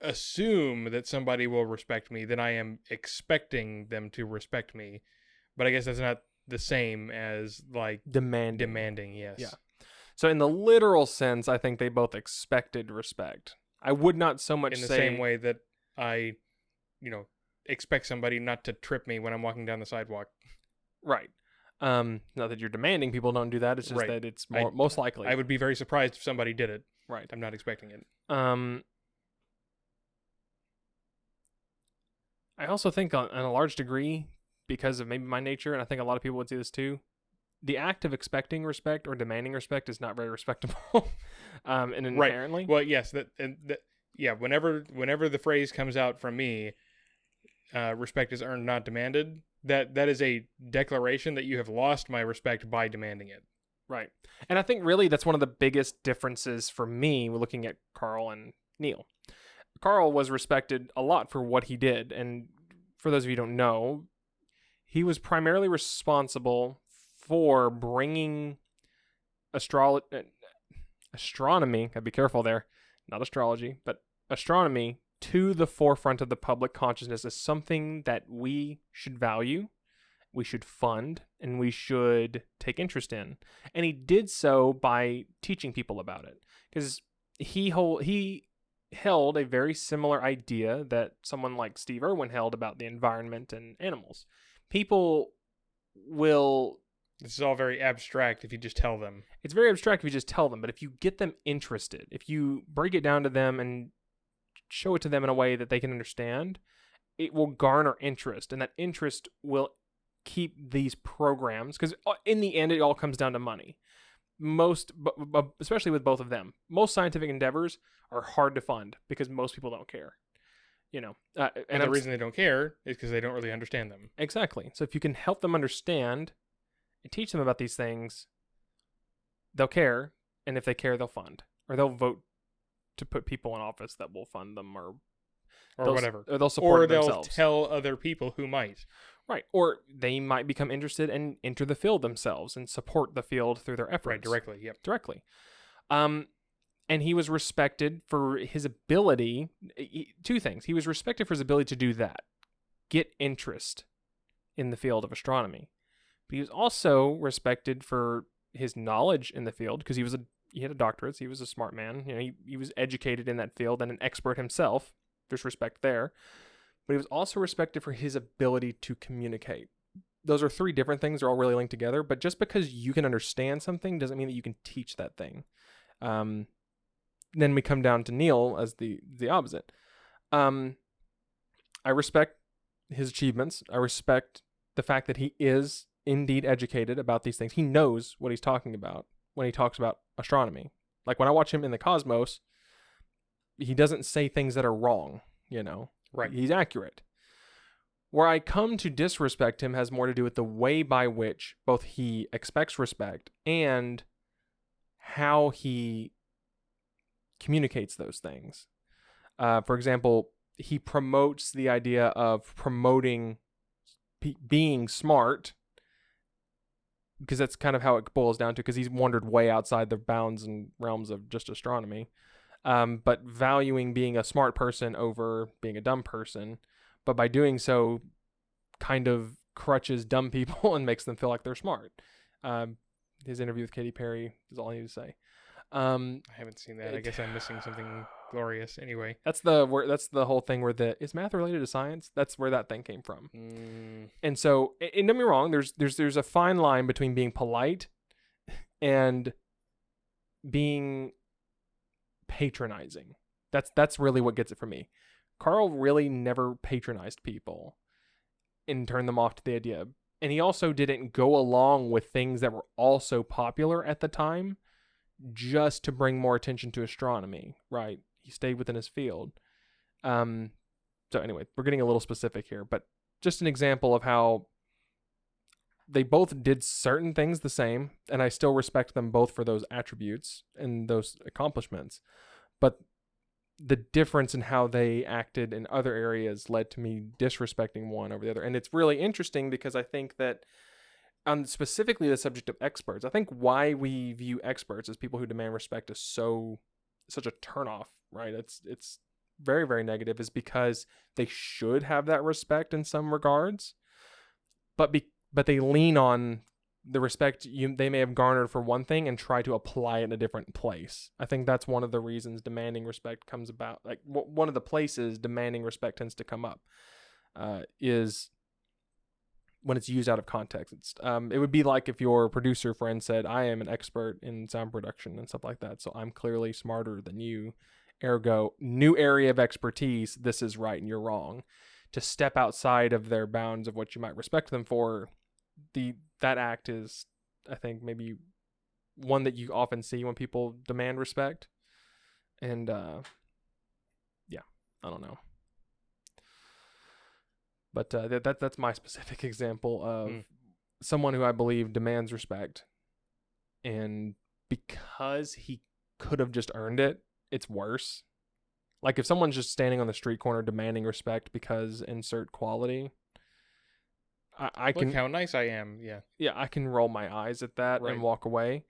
Speaker 2: assume that somebody will respect me, then I am expecting them to respect me. But I guess that's not the same as like
Speaker 1: Demanding.
Speaker 2: demanding, yes.
Speaker 1: Yeah. So in the literal sense, I think they both expected respect. I would not so much
Speaker 2: In the
Speaker 1: say
Speaker 2: same way that I, you know, expect somebody not to trip me when I'm walking down the sidewalk.
Speaker 1: right. Um, not that you're demanding people don't do that. It's just
Speaker 2: Right.
Speaker 1: that it's
Speaker 2: I-
Speaker 1: more most likely.
Speaker 2: I would be very surprised if somebody did it.
Speaker 1: right.
Speaker 2: I'm not expecting it.
Speaker 1: Um, I also think on, on a large degree, because of maybe my nature, and I think a lot of people would see this too, the act of expecting respect or demanding respect is not very respectable. (laughs) um, and
Speaker 2: Right. Well, yes, that and that yeah, whenever whenever the phrase comes out from me, uh, respect is earned, not demanded. That that is a declaration that you have lost my respect by demanding it.
Speaker 1: Right. And I think really that's one of the biggest differences for me looking at Carl and Neil. Carl was respected a lot for what he did. And for those of you who don't know, he was primarily responsible for bringing astro- uh, astronomy, gotta be careful there, not astrology, but astronomy to the forefront of the public consciousness is something that we should value, we should fund, and we should take interest in and he did so by teaching people about it because he hold, he held a very similar idea that someone like Steve Irwin held about the environment and animals. People will
Speaker 2: This is all very abstract if you just tell them.
Speaker 1: it's very abstract if you just tell them, but if you get them interested, if you break it down to them and show it to them in a way that they can understand, it will garner interest, and that interest will keep these programs because in the end, it all comes down to money. Most, especially with both of them, most scientific endeavors are hard to fund because most people don't care. You know, uh,
Speaker 2: And,
Speaker 1: and
Speaker 2: the
Speaker 1: I'm
Speaker 2: reason they don't care is because they don't really understand them.
Speaker 1: Exactly. So if you can help them understand and teach them about these things, they'll care, and if they care, they'll fund or they'll vote to put people in office that will fund them or
Speaker 2: Or whatever.
Speaker 1: or they'll support
Speaker 2: Or they'll
Speaker 1: themselves.
Speaker 2: tell other people who might.
Speaker 1: right. Or they might become interested and enter the field themselves and support the field through their efforts
Speaker 2: Right, directly. Yep.
Speaker 1: directly. Um, and he was respected for his ability. he- Two things: he was respected for his ability to do that, get interest in the field of astronomy, but he was also respected for his knowledge in the field because he was a he had a doctorate. So he was a smart man. You know, he, he was educated in that field and an expert himself. There's respect there, but he was also respected for his ability to communicate those are three different things. They're all really linked together. But just because you can understand something doesn't mean that you can teach that thing. Um, then we come down to Neil as the the opposite. Um, I respect his achievements. I respect the fact that he is indeed educated about these things. He knows what he's talking about when he talks about astronomy. Like when I watch him in the cosmos, he doesn't say things that are wrong. You know,
Speaker 2: Right.
Speaker 1: He's accurate. Where I come to disrespect him has more to do with the way by which both he expects respect and how he communicates those things. Uh, for example, he promotes the idea of promoting pe- being smart because that's kind of how it boils down to because he's wandered way outside the bounds and realms of just astronomy. Um, but valuing being a smart person over being a dumb person but by doing so kind of crutches dumb (laughs) people and makes them feel like they're smart. Um, his interview with Katy Perry is all I need to say um,
Speaker 2: I haven't seen that. I guess I'm missing something glorious. Anyway.
Speaker 1: that's the where that's the whole thing where the is math related to science that's where that thing came from
Speaker 2: Mm,
Speaker 1: And so, and don't me wrong, there's there's there's a fine line between being polite and being patronizing. That's that's really what gets it for me. Carl really never patronized people and turned them off to the idea. And he also didn't go along with things that were also popular at the time just to bring more attention to astronomy, right? He stayed within his field. Um so anyway, we're getting a little specific here, but just an example of how they both did certain things the same, and I still respect them both for those attributes and those accomplishments. But the difference in how they acted in other areas led to me disrespecting one over the other. And it's really interesting because I think that on specifically the subject of experts, I think why we view experts as people who demand respect is so such a turnoff, right? It's it's very, very negative is because they should have that respect in some regards, but be but they lean on the respect you they may have garnered for one thing and try to apply it in a different place. I think that's one of the reasons demanding respect comes about. Like w- one of the places demanding respect tends to come up uh, is when it's used out of context. It's, um, it would be like if your producer friend said, "I am an expert in sound production and stuff like that, so I'm clearly smarter than you." Ergo, new area of expertise. This is right and you're wrong. To step outside of their bounds of what you might respect them for, the that act is, I think, maybe one that you often see when people demand respect. And uh, yeah, I don't know. But uh, that, that that's my specific (laughs) example of
Speaker 2: Mm.
Speaker 1: someone who I believe demands respect, and because he could have just earned it, it's worse. Like if someone's just standing on the street corner demanding respect because insert quality, I, I
Speaker 2: look
Speaker 1: can
Speaker 2: how nice I am. Yeah.
Speaker 1: yeah, I can roll my eyes at that
Speaker 2: Right.
Speaker 1: and walk away.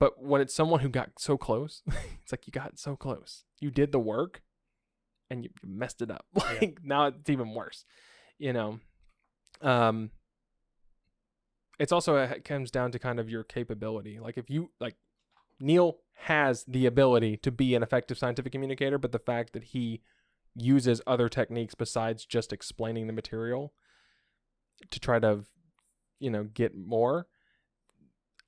Speaker 1: But when it's someone who got so close, (laughs) it's like you got so close. You did the work and you you messed it up. (laughs) Like now it's even worse. You know. Um it's also it comes down to kind of your capability. Like if you like Neil has the ability to be an effective scientific communicator, but the fact that he uses other techniques besides just explaining the material to try to you know get more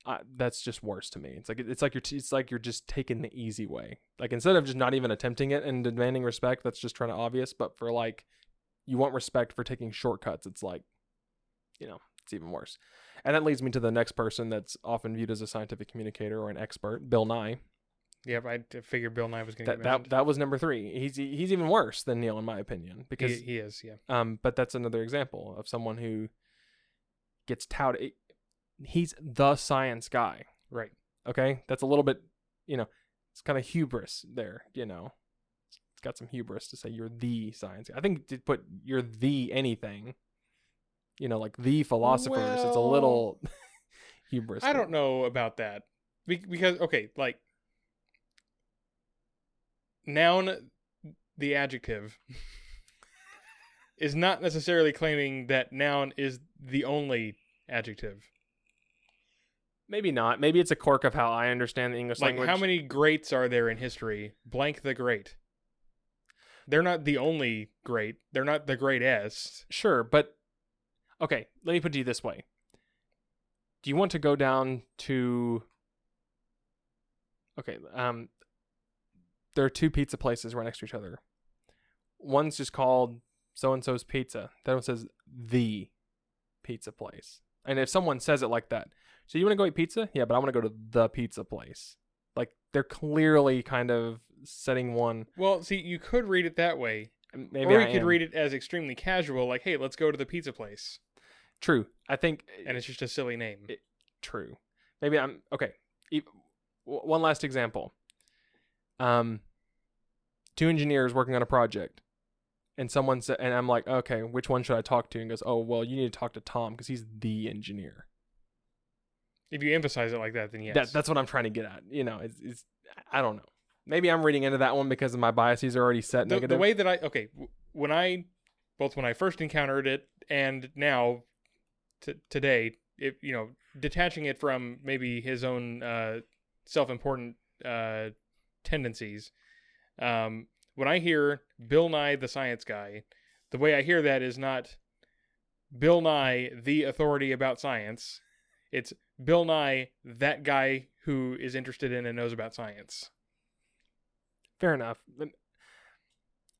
Speaker 1: uh, that's just worse to me it's like it's like you're t- it's like you're just taking the easy way like instead of just not even attempting it and demanding respect that's just trying to obvious but for like you want respect for taking shortcuts it's like you know it's even worse and that leads me to the next person that's often viewed as a scientific communicator or an expert bill nye
Speaker 2: Yep. I figured Bill Nye was going to
Speaker 1: that that, that was number three he's he's even worse than neil in my opinion because
Speaker 2: he, he is. Yeah.
Speaker 1: um, but that's another example of someone who gets touted. He's the science guy.
Speaker 2: Right.
Speaker 1: Okay, that's a little bit, you know, it's kind of hubris there. You know, got some hubris to say you're the science. I think to put you're the anything, you know, like the philosophers. it's a little (laughs) hubris.
Speaker 2: I don't know about that Be- because okay, like noun, the adjective is not necessarily claiming that noun is the only adjective.
Speaker 1: Maybe not. Maybe it's a quirk of how I understand the English
Speaker 2: Like
Speaker 1: language.
Speaker 2: how many greats are there in history? Blank the great. They're not the only great. They're not the greatest.
Speaker 1: Sure, but okay, let me put it this way. Do you want to go down to Okay, um there are two pizza places right next to each other. One's just called so and so's pizza. That one says the pizza place. And if someone says it like that, so you want to go eat pizza? Yeah, but I want to go to the pizza place. Like they're clearly kind of setting one.
Speaker 2: Well, see, you could read it that way,
Speaker 1: Maybe
Speaker 2: or
Speaker 1: I
Speaker 2: you could
Speaker 1: am.
Speaker 2: read it as extremely casual, like, "Hey, let's go to the pizza place,"
Speaker 1: True. I think
Speaker 2: and it's just a silly name.
Speaker 1: It- true. Maybe I'm okay. e- w- one last example. Um, two engineers working on a project, and someone said, and I'm like, okay, which one should I talk to? And goes, oh, well, you need to talk to Tom because he's the engineer.
Speaker 2: If you emphasize it like that, then yes.
Speaker 1: That, that's what I'm trying to get at. You know, it's, it's I don't know. Maybe I'm reading into that one because of my biases are already set
Speaker 2: the,
Speaker 1: negative.
Speaker 2: the way that I okay when I both when I first encountered it and now t- today, if you know, detaching it from maybe his own uh, self-important uh, tendencies. Um, when I hear Bill Nye the Science Guy, the way I hear that is not Bill Nye the authority about science. It's Bill Nye that guy who is interested in and knows about science.
Speaker 1: Fair enough.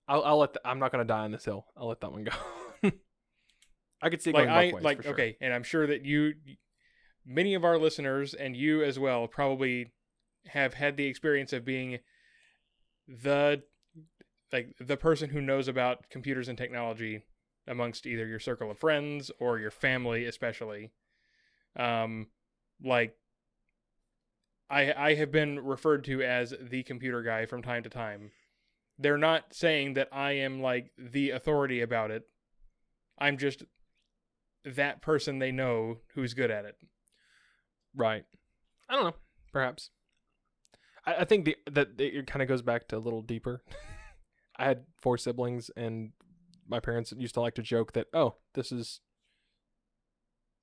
Speaker 1: I'll, I'll let. The, I'm not gonna die on this hill. I'll let that one go. (laughs) I could see
Speaker 2: like
Speaker 1: going
Speaker 2: I
Speaker 1: ways.
Speaker 2: like
Speaker 1: sure.
Speaker 2: okay, and I'm sure that you, many of our listeners and you as well probably have had the experience of being the like the person who knows about computers and technology amongst either your circle of friends or your family especially um like i i have been referred to as the computer guy from time to time they're not saying that i am like the authority about it i'm just that person they know who's good at it
Speaker 1: Right. I don't know. Perhaps. I, I think the that it kind of goes back to a little deeper. (laughs) I had four siblings, and my parents used to like to joke that, "Oh, this is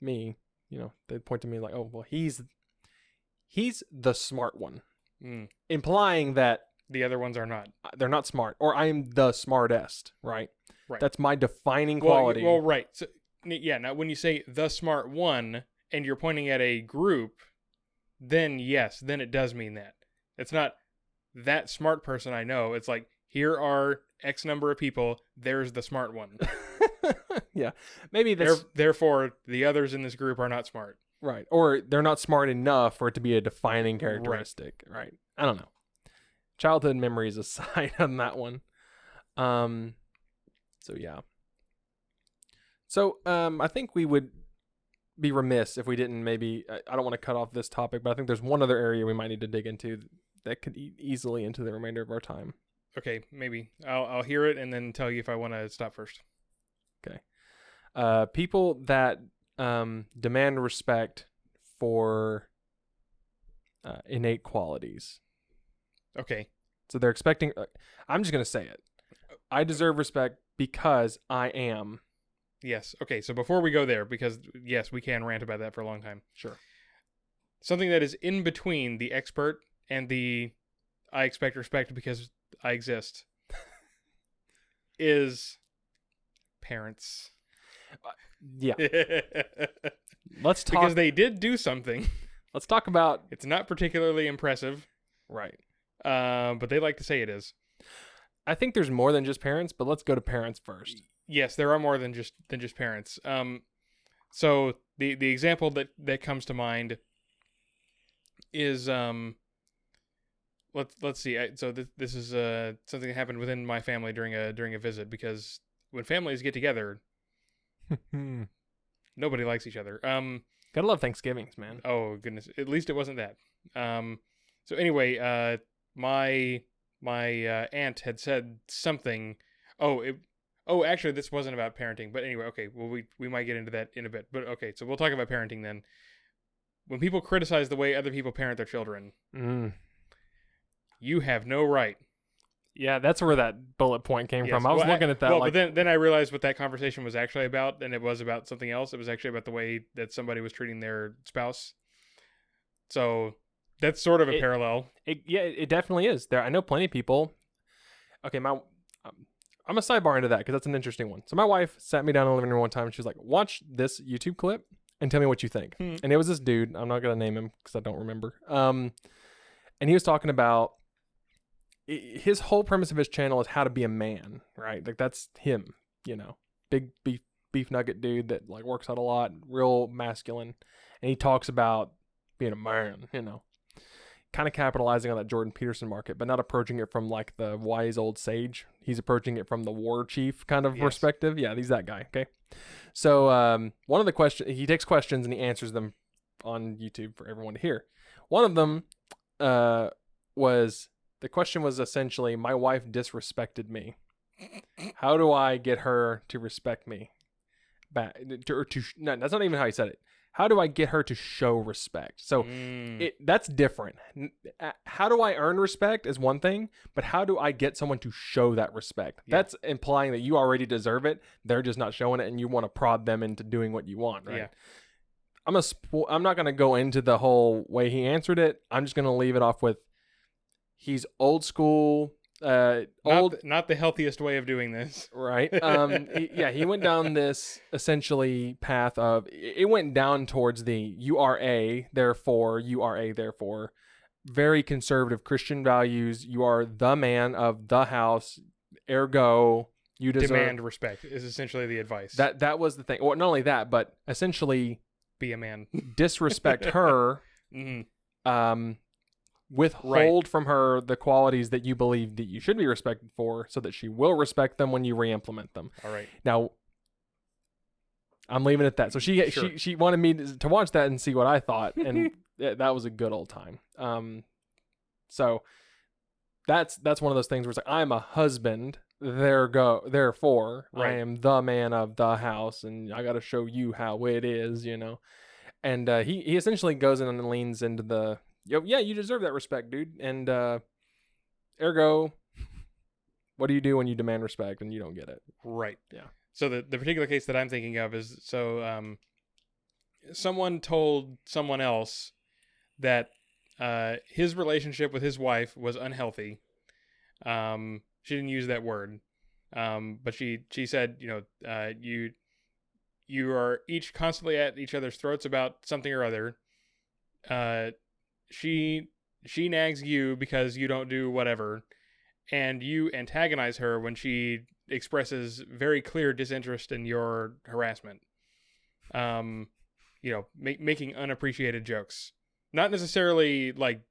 Speaker 1: me." You know, they'd point to me like, "Oh, well, he's he's the smart one,"
Speaker 2: Mm.
Speaker 1: implying that
Speaker 2: the other ones are not
Speaker 1: they're not smart, or I am the smartest. Right.
Speaker 2: Right.
Speaker 1: That's my defining quality.
Speaker 2: Well, right. So, yeah. Now, when you say the smart one, and you're pointing at a group, then yes, then it does mean that. It's not that smart person I know. It's like here are X number of people. There's the smart one. (laughs)
Speaker 1: yeah. Maybe
Speaker 2: There,
Speaker 1: that's
Speaker 2: therefore, the others in this group are not smart.
Speaker 1: Right. Or they're not smart enough for it to be a defining characteristic. Right. I don't know. Childhood memories (laughs) aside on that one. Um so yeah. So um I think we would be remiss if we didn't maybe I, I don't want to cut off this topic, but I think there's one other area we might need to dig into that could e- easily into the remainder of our time.
Speaker 2: Okay, maybe I'll I'll hear it and then tell you if I want to stop first. Okay.
Speaker 1: Uh people that um demand respect for uh, innate qualities.
Speaker 2: Okay.
Speaker 1: So they're expecting. Uh, I'm just gonna say it. I deserve respect because I am.
Speaker 2: Yes. Okay. So before we go there, because yes, we can rant about that for a long time.
Speaker 1: Sure.
Speaker 2: something that is in between the expert and the I expect respect because I exist (laughs) is parents.
Speaker 1: Yeah. (laughs) Let's talk.
Speaker 2: Because they did do something. (laughs)
Speaker 1: let's talk about.
Speaker 2: It's not particularly impressive,
Speaker 1: Right.
Speaker 2: uh, but they like to say it is.
Speaker 1: I think there's more than just parents, but let's go to parents first.
Speaker 2: Yes, there are more than just than just parents. Um, so the the example that that comes to mind is um. Let's let's see. I, so th- this is uh something that happened within my family during a during a visit because when families get together, nobody likes each other. Um.
Speaker 1: Gotta love Thanksgivings, man.
Speaker 2: Oh goodness. At least it wasn't that. Um. So anyway, uh, my my uh, aunt had said something. Oh, it. Oh, actually, this wasn't about parenting. But anyway, okay. Well, we we might get into that in a bit. But okay, so we'll talk about parenting then. When people criticize the way other people parent their children,
Speaker 1: Mm.
Speaker 2: you have no right.
Speaker 1: Yeah, that's where that bullet point came
Speaker 2: Yes.
Speaker 1: from. I was
Speaker 2: Well,
Speaker 1: looking at that
Speaker 2: Well,
Speaker 1: like,
Speaker 2: but then then I realized what that conversation was actually about, and it was about something else. It was actually about the way that somebody was treating their spouse. So that's sort of a
Speaker 1: It-
Speaker 2: parallel.
Speaker 1: it, yeah, it definitely is. There, I know plenty of people. Okay, my, um, I'm a sidebar into that because that's an interesting one. So my wife sat me down in the living room one time and she was like, "Watch this YouTube clip and tell me what you think."
Speaker 2: Hmm.
Speaker 1: And it was this dude. I'm not gonna name him because I don't remember. Um, and he was talking about his whole premise of his channel is how to be a man, right? Like that's him, you know, big beef beef nugget dude that like works out a lot, real masculine, and he talks about being a man, you know kind of capitalizing on that Jordan Peterson market, but not approaching it from like the wise old sage. He's approaching it from the war chief kind of
Speaker 2: Yes.
Speaker 1: perspective. Yeah, he's that guy. Okay. So um, one of the questions he takes questions and he answers them on YouTube for everyone to hear. One of them uh, was the question was essentially my wife disrespected me. How do I get her to respect me? Back to, or to no, that's not even how he said it. How do I get her to show respect? So
Speaker 2: Mm,
Speaker 1: it that's different. How do I earn respect is one thing, but how do I get someone to show that respect?
Speaker 2: Yeah.
Speaker 1: That's implying that you already deserve it. They're just not showing it, and you want to prod them into doing what you want, right?
Speaker 2: Yeah.
Speaker 1: I'm a spo- I'm not gonna go into the whole way he answered it. I'm just gonna leave it off with he's old school, uh,
Speaker 2: not,
Speaker 1: old
Speaker 2: th- not the healthiest way of doing this. (laughs)
Speaker 1: right um he- yeah he went down (laughs) this essentially path of it went down towards the you are a therefore you are a therefore very conservative christian values you are the man of the house ergo you deserve
Speaker 2: Demand respect is essentially the advice.
Speaker 1: that that was the thing well not only that but essentially
Speaker 2: be a man.
Speaker 1: disrespect her (laughs)
Speaker 2: Mhm.
Speaker 1: um withhold from her the qualities that you believe that you should be respected for so that she will respect them when you re-implement them
Speaker 2: All right.
Speaker 1: Now, I'm leaving it at that. So she
Speaker 2: Sure.
Speaker 1: she she wanted me to, watch that and see what I thought, and (laughs) that was a good old time. Um, so that's that's one of those things where it's like I'm a husband. There go. Therefore, I am the man of the house, and I got to show you how it is. You know, and uh, he he essentially goes in and leans into the yo yeah you deserve that respect, dude, and uh, ergo. What do you do when you demand respect and you don't get it?
Speaker 2: Right.
Speaker 1: Yeah.
Speaker 2: So the the particular case that I'm thinking of is so um, someone told someone else that uh, his relationship with his wife was unhealthy. Um, she didn't use that word, um, but she she said, you know, uh, you you are each constantly at each other's throats about something or other. Uh, she she nags you because you don't do whatever, and you antagonize her when she expresses very clear disinterest in your harassment. Um, you know, make, making unappreciated jokes, not necessarily like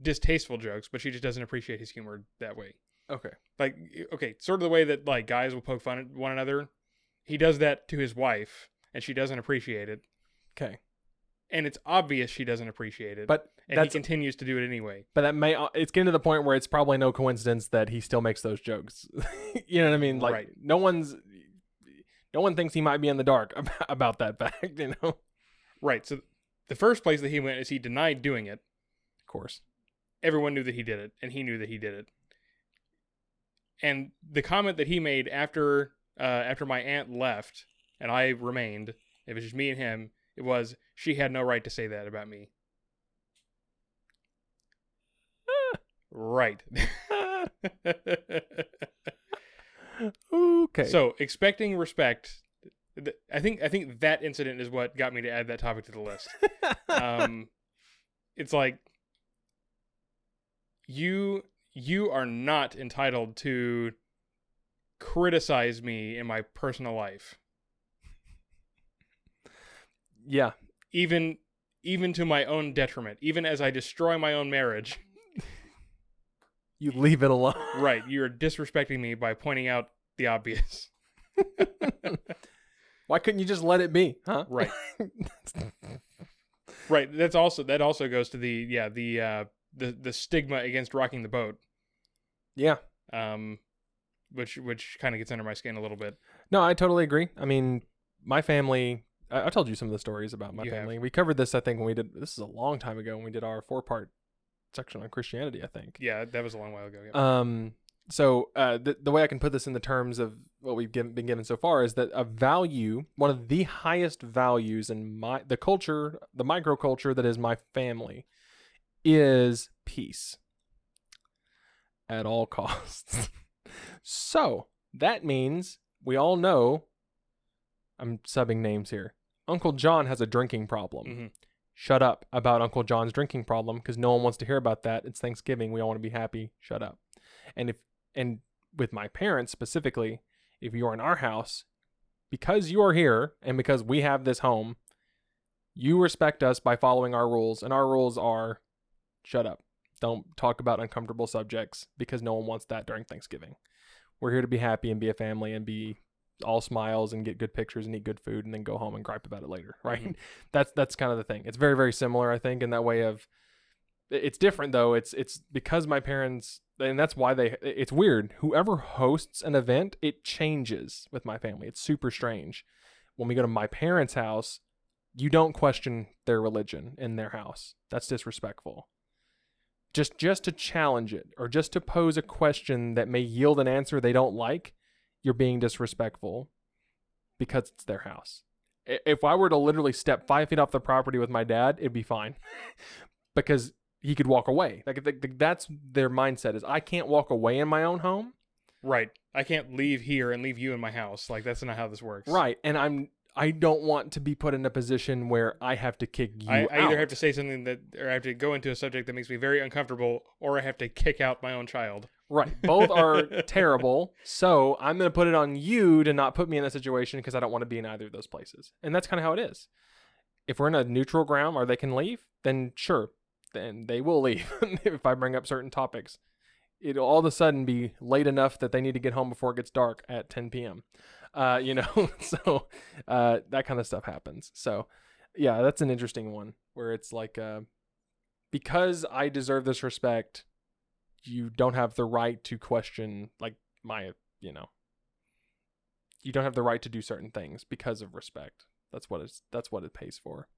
Speaker 2: distasteful jokes, but she just doesn't appreciate his humor that way.
Speaker 1: Okay.
Speaker 2: Like, okay, sort of the way that like guys will poke fun at one another. He does that to his wife, and she doesn't appreciate it,
Speaker 1: Okay.
Speaker 2: And it's obvious she doesn't appreciate it.
Speaker 1: But
Speaker 2: and he continues to do it anyway.
Speaker 1: but that may uh, it's getting to the point where it's probably no coincidence that he still makes those jokes. (laughs) you know what I mean? Like
Speaker 2: Right.
Speaker 1: no one's no one thinks he might be in the dark (laughs) about, about that fact, (laughs) you know.
Speaker 2: Right. So the first place that he went is he denied doing it.
Speaker 1: Of course.
Speaker 2: everyone knew that he did it and he knew that he did it and the comment that he made after uh, after my aunt left and i remained it was just me and him it was she had no right to say that about me right (laughs)
Speaker 1: okay.
Speaker 2: so expecting respect i think i think that incident is what got me to add that topic to the list um it's like you you are not entitled to criticize me in my personal life
Speaker 1: yeah.
Speaker 2: Even even to my own detriment even as i destroy my own marriage (laughs)
Speaker 1: You leave it alone. (laughs)
Speaker 2: right you're disrespecting me by pointing out the obvious (laughs)
Speaker 1: Why couldn't you just let it be? Huh?
Speaker 2: right right that's also that also goes to the yeah the uh the the stigma against rocking the boat
Speaker 1: yeah.
Speaker 2: um which which kind of gets under my skin a little bit
Speaker 1: No, I totally agree. I mean, my family. I, I told you some of the stories about my
Speaker 2: You have.
Speaker 1: family. We covered this, I think, when we did. This is a long time ago when we did our four-part section on Christianity. I think.
Speaker 2: yeah that was a long while ago yeah.
Speaker 1: Um. So uh, the the way I can put this in the terms of what we've given, been given so far is that a value, one of the highest values in my the culture, the microculture that is my family, is peace at all costs. (laughs) so that means we all know. I'm subbing names here. Uncle John has a drinking problem
Speaker 2: Mhm.
Speaker 1: shut up about Uncle John's drinking problem because no one wants to hear about that. It's Thanksgiving. We all want to be happy. Shut up. And if and with my parents specifically, if you are in our house, because you are here and because we have this home, you respect us by following our rules. And our rules are shut up. Don't talk about uncomfortable subjects because no one wants that during Thanksgiving. We're here to be happy and be a family and be all smiles and get good pictures and eat good food and then go home and gripe about it later, (laughs) right?
Speaker 2: Mhm.
Speaker 1: That's that's kind of the thing. It's very very similar, I think, in that way of it's different though. It's it's because my parents and that's why they it's weird. Whoever hosts an event, it changes with my family. It's super strange. When we go to my parents' house, you don't question their religion in their house. That's disrespectful. Just just to challenge it or just to pose a question that may yield an answer they don't like, you're being disrespectful because it's their house. If I were to literally step five feet off the property with my dad, it'd be fine (laughs) because he could walk away. Like th- th- that's their mindset is I can't walk away in my own home.
Speaker 2: Right. I can't leave here and leave you in my house. Like that's not how this works.
Speaker 1: Right. And I'm I don't want to be put in a position where I have to kick you
Speaker 2: I, I either have to say something that, or I have to go into a subject that makes me very uncomfortable, or I have to kick out my own child.
Speaker 1: Right. Both are terrible. So I'm going to put it on you to not put me in that situation because I don't want to be in either of those places. And that's kind of how it is. If we're in a neutral ground or they can leave, then sure, then they will leave (laughs) if I bring up certain topics. It'll all of a sudden be late enough that they need to get home before it gets dark at 10 p.m. Uh, you know, (laughs) so uh, that kind of stuff happens. So, yeah, that's an interesting one where it's like, uh, because I deserve this respect, you don't have the right to question like my you know you don't have the right to do certain things because of respect. That's what it's that's what it pays for.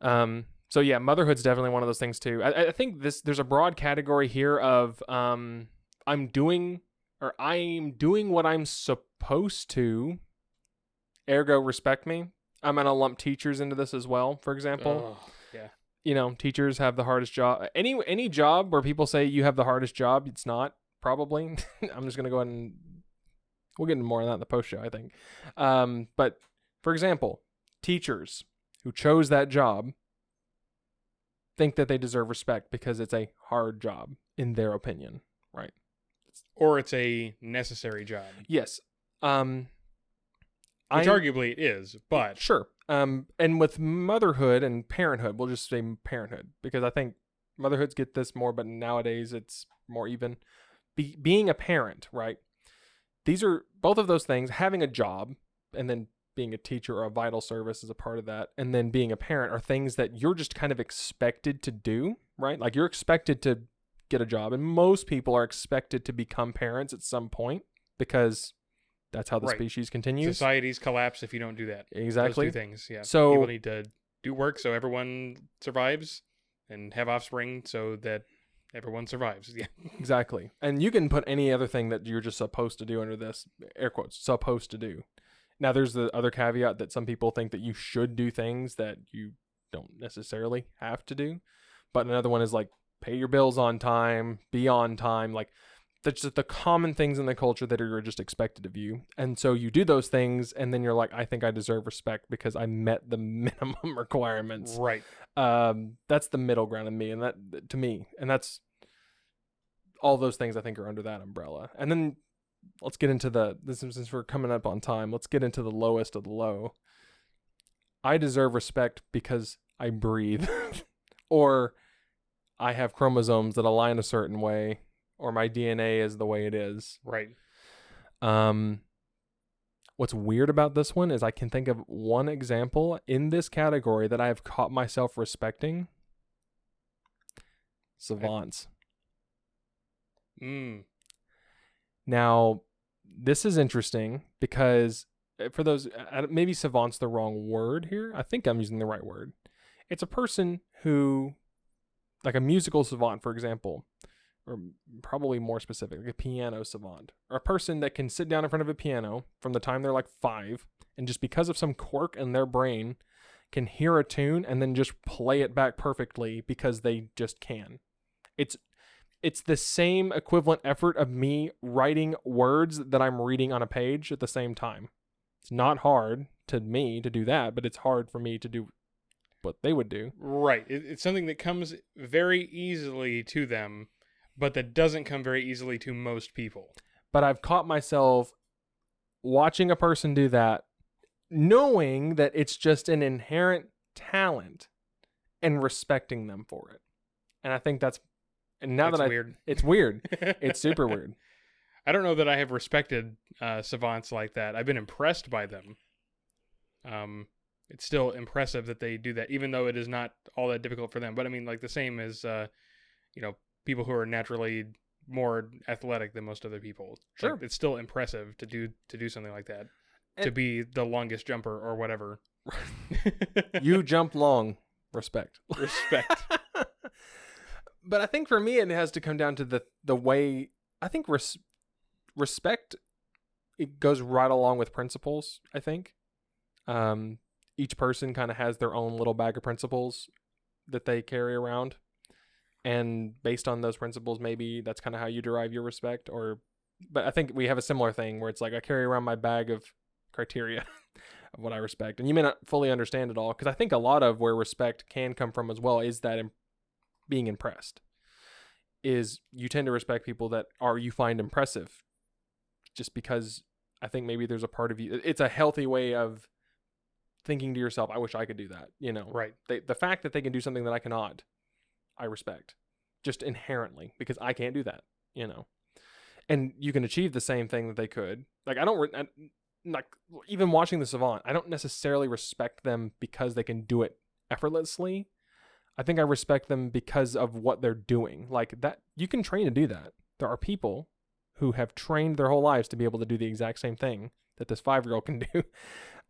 Speaker 1: Um so yeah motherhood's definitely one of those things too. I, I think this there's a broad category here of um i'm doing or i'm doing what i'm supposed to ergo respect me. I'm gonna lump teachers into this as well for example. You know, teachers have the hardest job. Any any job where people say you have the hardest job, it's not probably. (laughs) I'm just gonna go ahead and we'll get into more on that in the post show, I think. Um, but for example, teachers who chose that job think that they deserve respect because it's a hard job in their opinion, right?
Speaker 2: Or it's a necessary job,
Speaker 1: Yes. Um,
Speaker 2: which
Speaker 1: I-
Speaker 2: arguably it is, but
Speaker 1: Sure. Um, and with motherhood and parenthood, we'll just say parenthood because I think motherhoods get this more, but nowadays it's more even. Be- being a parent, right? These are both of those things. Having a job and then being a teacher or a vital service is a part of that, and then being a parent are things that you're just kind of expected to do, right? Like you're expected to get a job, and most people are expected to become parents at some point because that's how the
Speaker 2: Right.
Speaker 1: species continues.
Speaker 2: societies collapse if you don't do that.
Speaker 1: Exactly.
Speaker 2: Those two things. Yeah.
Speaker 1: So-
Speaker 2: people need to do work so everyone survives and have offspring so that everyone survives. (laughs) Yeah.
Speaker 1: Exactly. And you can put any other thing that you're just supposed to do under this air quotes, supposed to do. Now there's the other caveat that some people think that you should do things that you don't necessarily have to do. But another one is like pay your bills on time, be on time, like that's just the common things in the culture that are just expected of you. And so you do those things and then you're like I think I deserve respect because I met the (laughs) minimum requirements
Speaker 2: Right.
Speaker 1: um that's the middle ground in me and that to me and that's all those things i think are under that umbrella and then let's get into the this since we're coming up on time let's get into the lowest of the low i deserve respect because i breathe (laughs) or i have chromosomes that align a certain way or my dna is the way it is
Speaker 2: Right.
Speaker 1: um, what's weird about this one is I can think of one example in this category that I have caught myself respecting. Savants.
Speaker 2: Mm.
Speaker 1: Now, this is interesting because uh, for those, uh, maybe savant's the wrong word here. I think I'm using the right word. It's a person who, like a musical savant, for example, or probably more specific, like a piano savant, or a person that can sit down in front of a piano from the time they're like five, and just because of some quirk in their brain, can hear a tune and then just play it back perfectly because they just can. It's it's the same equivalent effort of me writing words that I'm reading on a page at the same time. It's not hard to me to do that, but it's hard for me to do what they would do.
Speaker 2: Right. It's something that comes very easily to them, but that doesn't come very easily to most people.
Speaker 1: But I've caught myself watching a person do that, knowing that it's just an inherent talent and respecting them for it. And I think that's and now
Speaker 2: That's
Speaker 1: that I
Speaker 2: weird.
Speaker 1: it's weird. (laughs) It's super weird.
Speaker 2: I don't know that I have respected uh, savants like that. I've been impressed by them. Um, it's still impressive that they do that, even though it is not all that difficult for them. But I mean, like the same as uh, you know, people who are naturally more athletic than most other people. Like,
Speaker 1: Sure.
Speaker 2: it's still impressive to do to do something like that. to be the longest jumper or whatever. (laughs)
Speaker 1: you jump long. Respect.
Speaker 2: respect. (laughs)
Speaker 1: but I think for me, it has to come down to the the way I think res- respect. It goes right along with principles. I think um, each person kind of has their own little bag of principles that they carry around, and based on those principles, maybe that's kind of how you derive your respect. Or, but I think we have a similar thing where it's like I carry around my bag of criteria (laughs) of what I respect, and you may not fully understand it all because I think a lot of where respect can come from as well is that im- being impressed. Is you tend to respect people that are you find impressive, just because I think maybe there's a part of you. It's a healthy way of thinking to yourself, "I wish I could do that." You know,
Speaker 2: right.
Speaker 1: they, the fact that they can do something that I cannot, I respect, just inherently because I can't do that. You know, and you can achieve the same thing that they could. Like I don't, I, like even watching the Savant, I don't necessarily respect them because they can do it effortlessly. I think I respect them because of what they're doing. Like that, you can train to do that. There are people who have trained their whole lives to be able to do the exact same thing that this five year old can (laughs) do.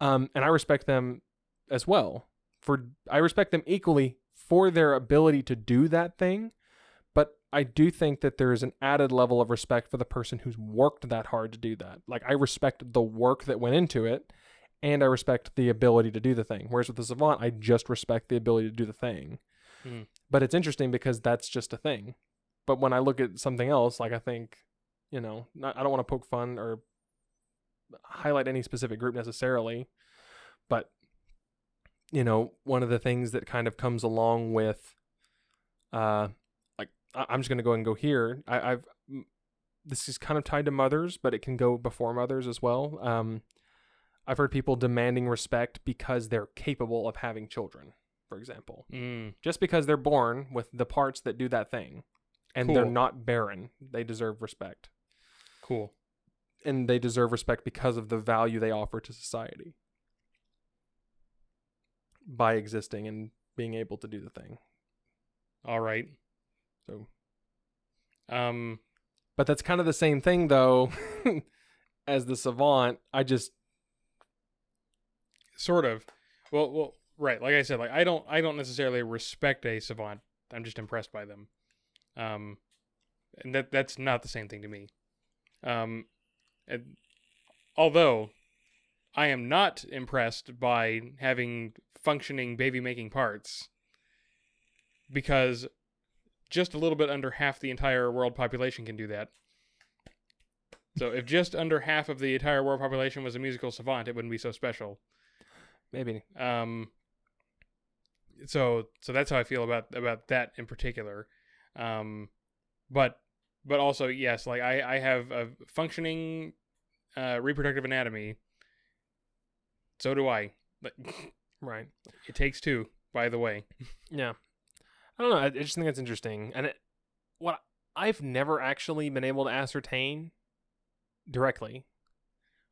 Speaker 1: Um, and I respect them as well for I respect them equally for their ability to do that thing, but I do think that there is an added level of respect for the person who's worked that hard to do that. Like I respect the work that went into it and I respect the ability to do the thing. Whereas with the savant, I just respect the ability to do the thing.
Speaker 2: Hmm.
Speaker 1: But it's interesting because that's just a thing. But when I look at something else, like I think, you know, not, I don't want to poke fun or highlight any specific group necessarily, but you know, one of the things that kind of comes along with, uh, like I- I'm just gonna go and go here. I, I've this is kind of tied to mothers, but it can go before mothers as well. Um, I've heard people demanding respect because they're capable of having children, for example,
Speaker 2: Mm,
Speaker 1: just because they're born with the parts that do that thing, and they're not barren. They deserve respect,
Speaker 2: cool.
Speaker 1: and they deserve respect because of the value they offer to society by existing and being able to do the thing.
Speaker 2: All right.
Speaker 1: So,
Speaker 2: Um.
Speaker 1: but that's kind of the same thing though (laughs) as the savant. I just
Speaker 2: Sort of. Well, well, right. Like I said, like I don't, I don't necessarily respect a savant. I'm just impressed by them. Um, and that that's not the same thing to me. Um, and although I am not impressed by having functioning baby making parts, because just a little bit under half the entire world population can do that. So if just under half of the entire world population was a musical savant, it wouldn't be so special.
Speaker 1: maybe
Speaker 2: Um, so so that's how I feel about about that in particular. Um, but but also yes, like I I have a functioning uh, reproductive anatomy. So do I. But (laughs)
Speaker 1: right.
Speaker 2: it takes two, by the way.
Speaker 1: Yeah. I don't know. I, I just think that's interesting. And it, what I've never actually been able to ascertain directly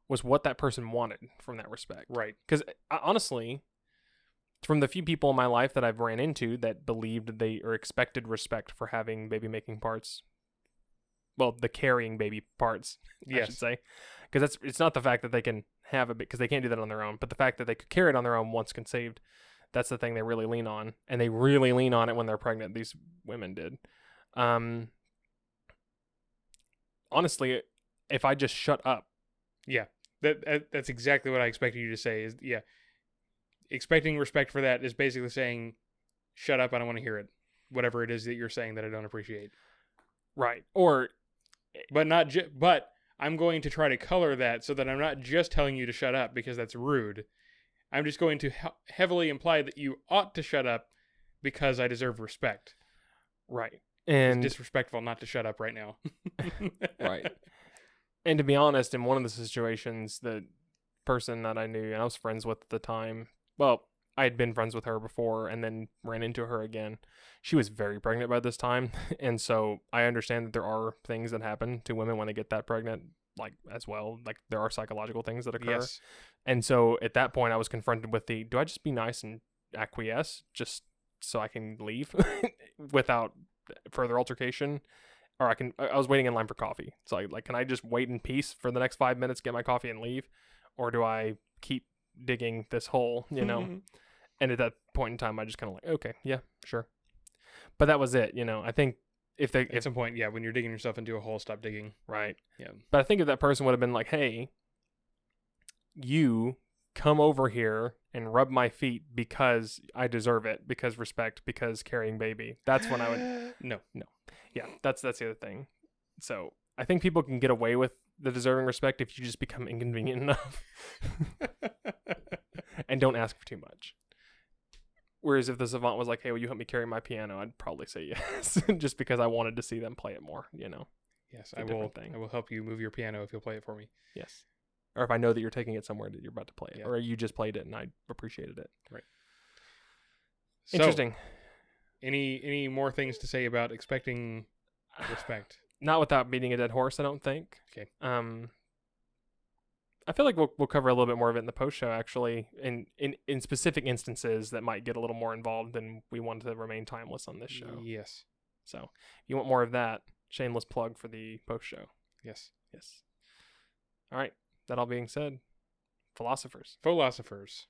Speaker 1: was what that person wanted from that respect.
Speaker 2: Right.
Speaker 1: Because uh, honestly, from the few people in my life that I've ran into that believed they or expected respect for having baby making parts, well, the carrying baby parts, I should say, because that's it's not the fact that they can have it because they can't do that on their own, but the fact that they could carry it on their own once conceived. That's the thing they really lean on, and they really lean on it when they're pregnant. These women did. Um, honestly, if I just shut up,
Speaker 2: That, that that's exactly what I expected you to say. Is yeah, expecting respect for that is basically saying, "Shut up! I don't want to hear it." Whatever it is that you're saying that I don't appreciate.
Speaker 1: right, or
Speaker 2: but not ju- but I'm going to try to color that so that I'm not just telling you to shut up because that's rude. I'm just going to he- heavily imply that you ought to shut up because I deserve respect.
Speaker 1: right,
Speaker 2: It's
Speaker 1: and
Speaker 2: disrespectful not to shut up right now. (laughs)
Speaker 1: Right. and to be honest, in one of the situations, the person that I knew and I was friends with at the time, well, I had been friends with her before and then ran into her again. She was very pregnant by this time. (laughs) And so I understand that there are things that happen to women when they get that pregnant. like as well. Like there are psychological things that occur.
Speaker 2: Yes.
Speaker 1: And so at that point, I was confronted with the do I just be nice and acquiesce just so I can leave (laughs) without further altercation? Or I can, I I was waiting in line for coffee. So I, like, can I just wait in peace for the next five minutes, get my coffee and leave? Or do I keep digging this hole, you know? (laughs) Mm-hmm. And at that point in time, I just kind of like, okay, yeah, sure. But that was it, you know? I think if they,
Speaker 2: At
Speaker 1: if,
Speaker 2: some point, yeah, when you're digging yourself into a hole, stop digging.
Speaker 1: right.
Speaker 2: Yeah.
Speaker 1: But I think if that person would have been like, hey, you come over here and rub my feet because I deserve it, because respect, because carrying baby. That's when I would (gasps)
Speaker 2: no. No.
Speaker 1: Yeah, that's that's the other thing. So I think people can get away with the deserving respect if you just become inconvenient (laughs) enough (laughs) and don't ask for too much. Whereas if the savant was like, "Hey, will you help me carry my piano?" I'd probably say yes, (laughs) just because I wanted to see them play it more. You know,
Speaker 2: Yes, I will.
Speaker 1: thing.
Speaker 2: I will help you move your piano if you'll play it for me.
Speaker 1: yes. Or if I know that you're taking it somewhere that you're about to play it,
Speaker 2: Yeah.
Speaker 1: or you just played it and I appreciated it.
Speaker 2: So,
Speaker 1: Interesting.
Speaker 2: Any any more things to say about expecting (sighs) respect?
Speaker 1: Not without beating a dead horse, I don't think.
Speaker 2: Okay.
Speaker 1: Um, I feel like we'll we'll cover a little bit more of it in the post show, actually, in in in specific instances that might get a little more involved than we want to remain timeless on this show.
Speaker 2: Yes.
Speaker 1: So, if you want more of that, shameless plug for the post show.
Speaker 2: Yes.
Speaker 1: Yes. All right. That all being said, philosophers.
Speaker 2: Philosophers.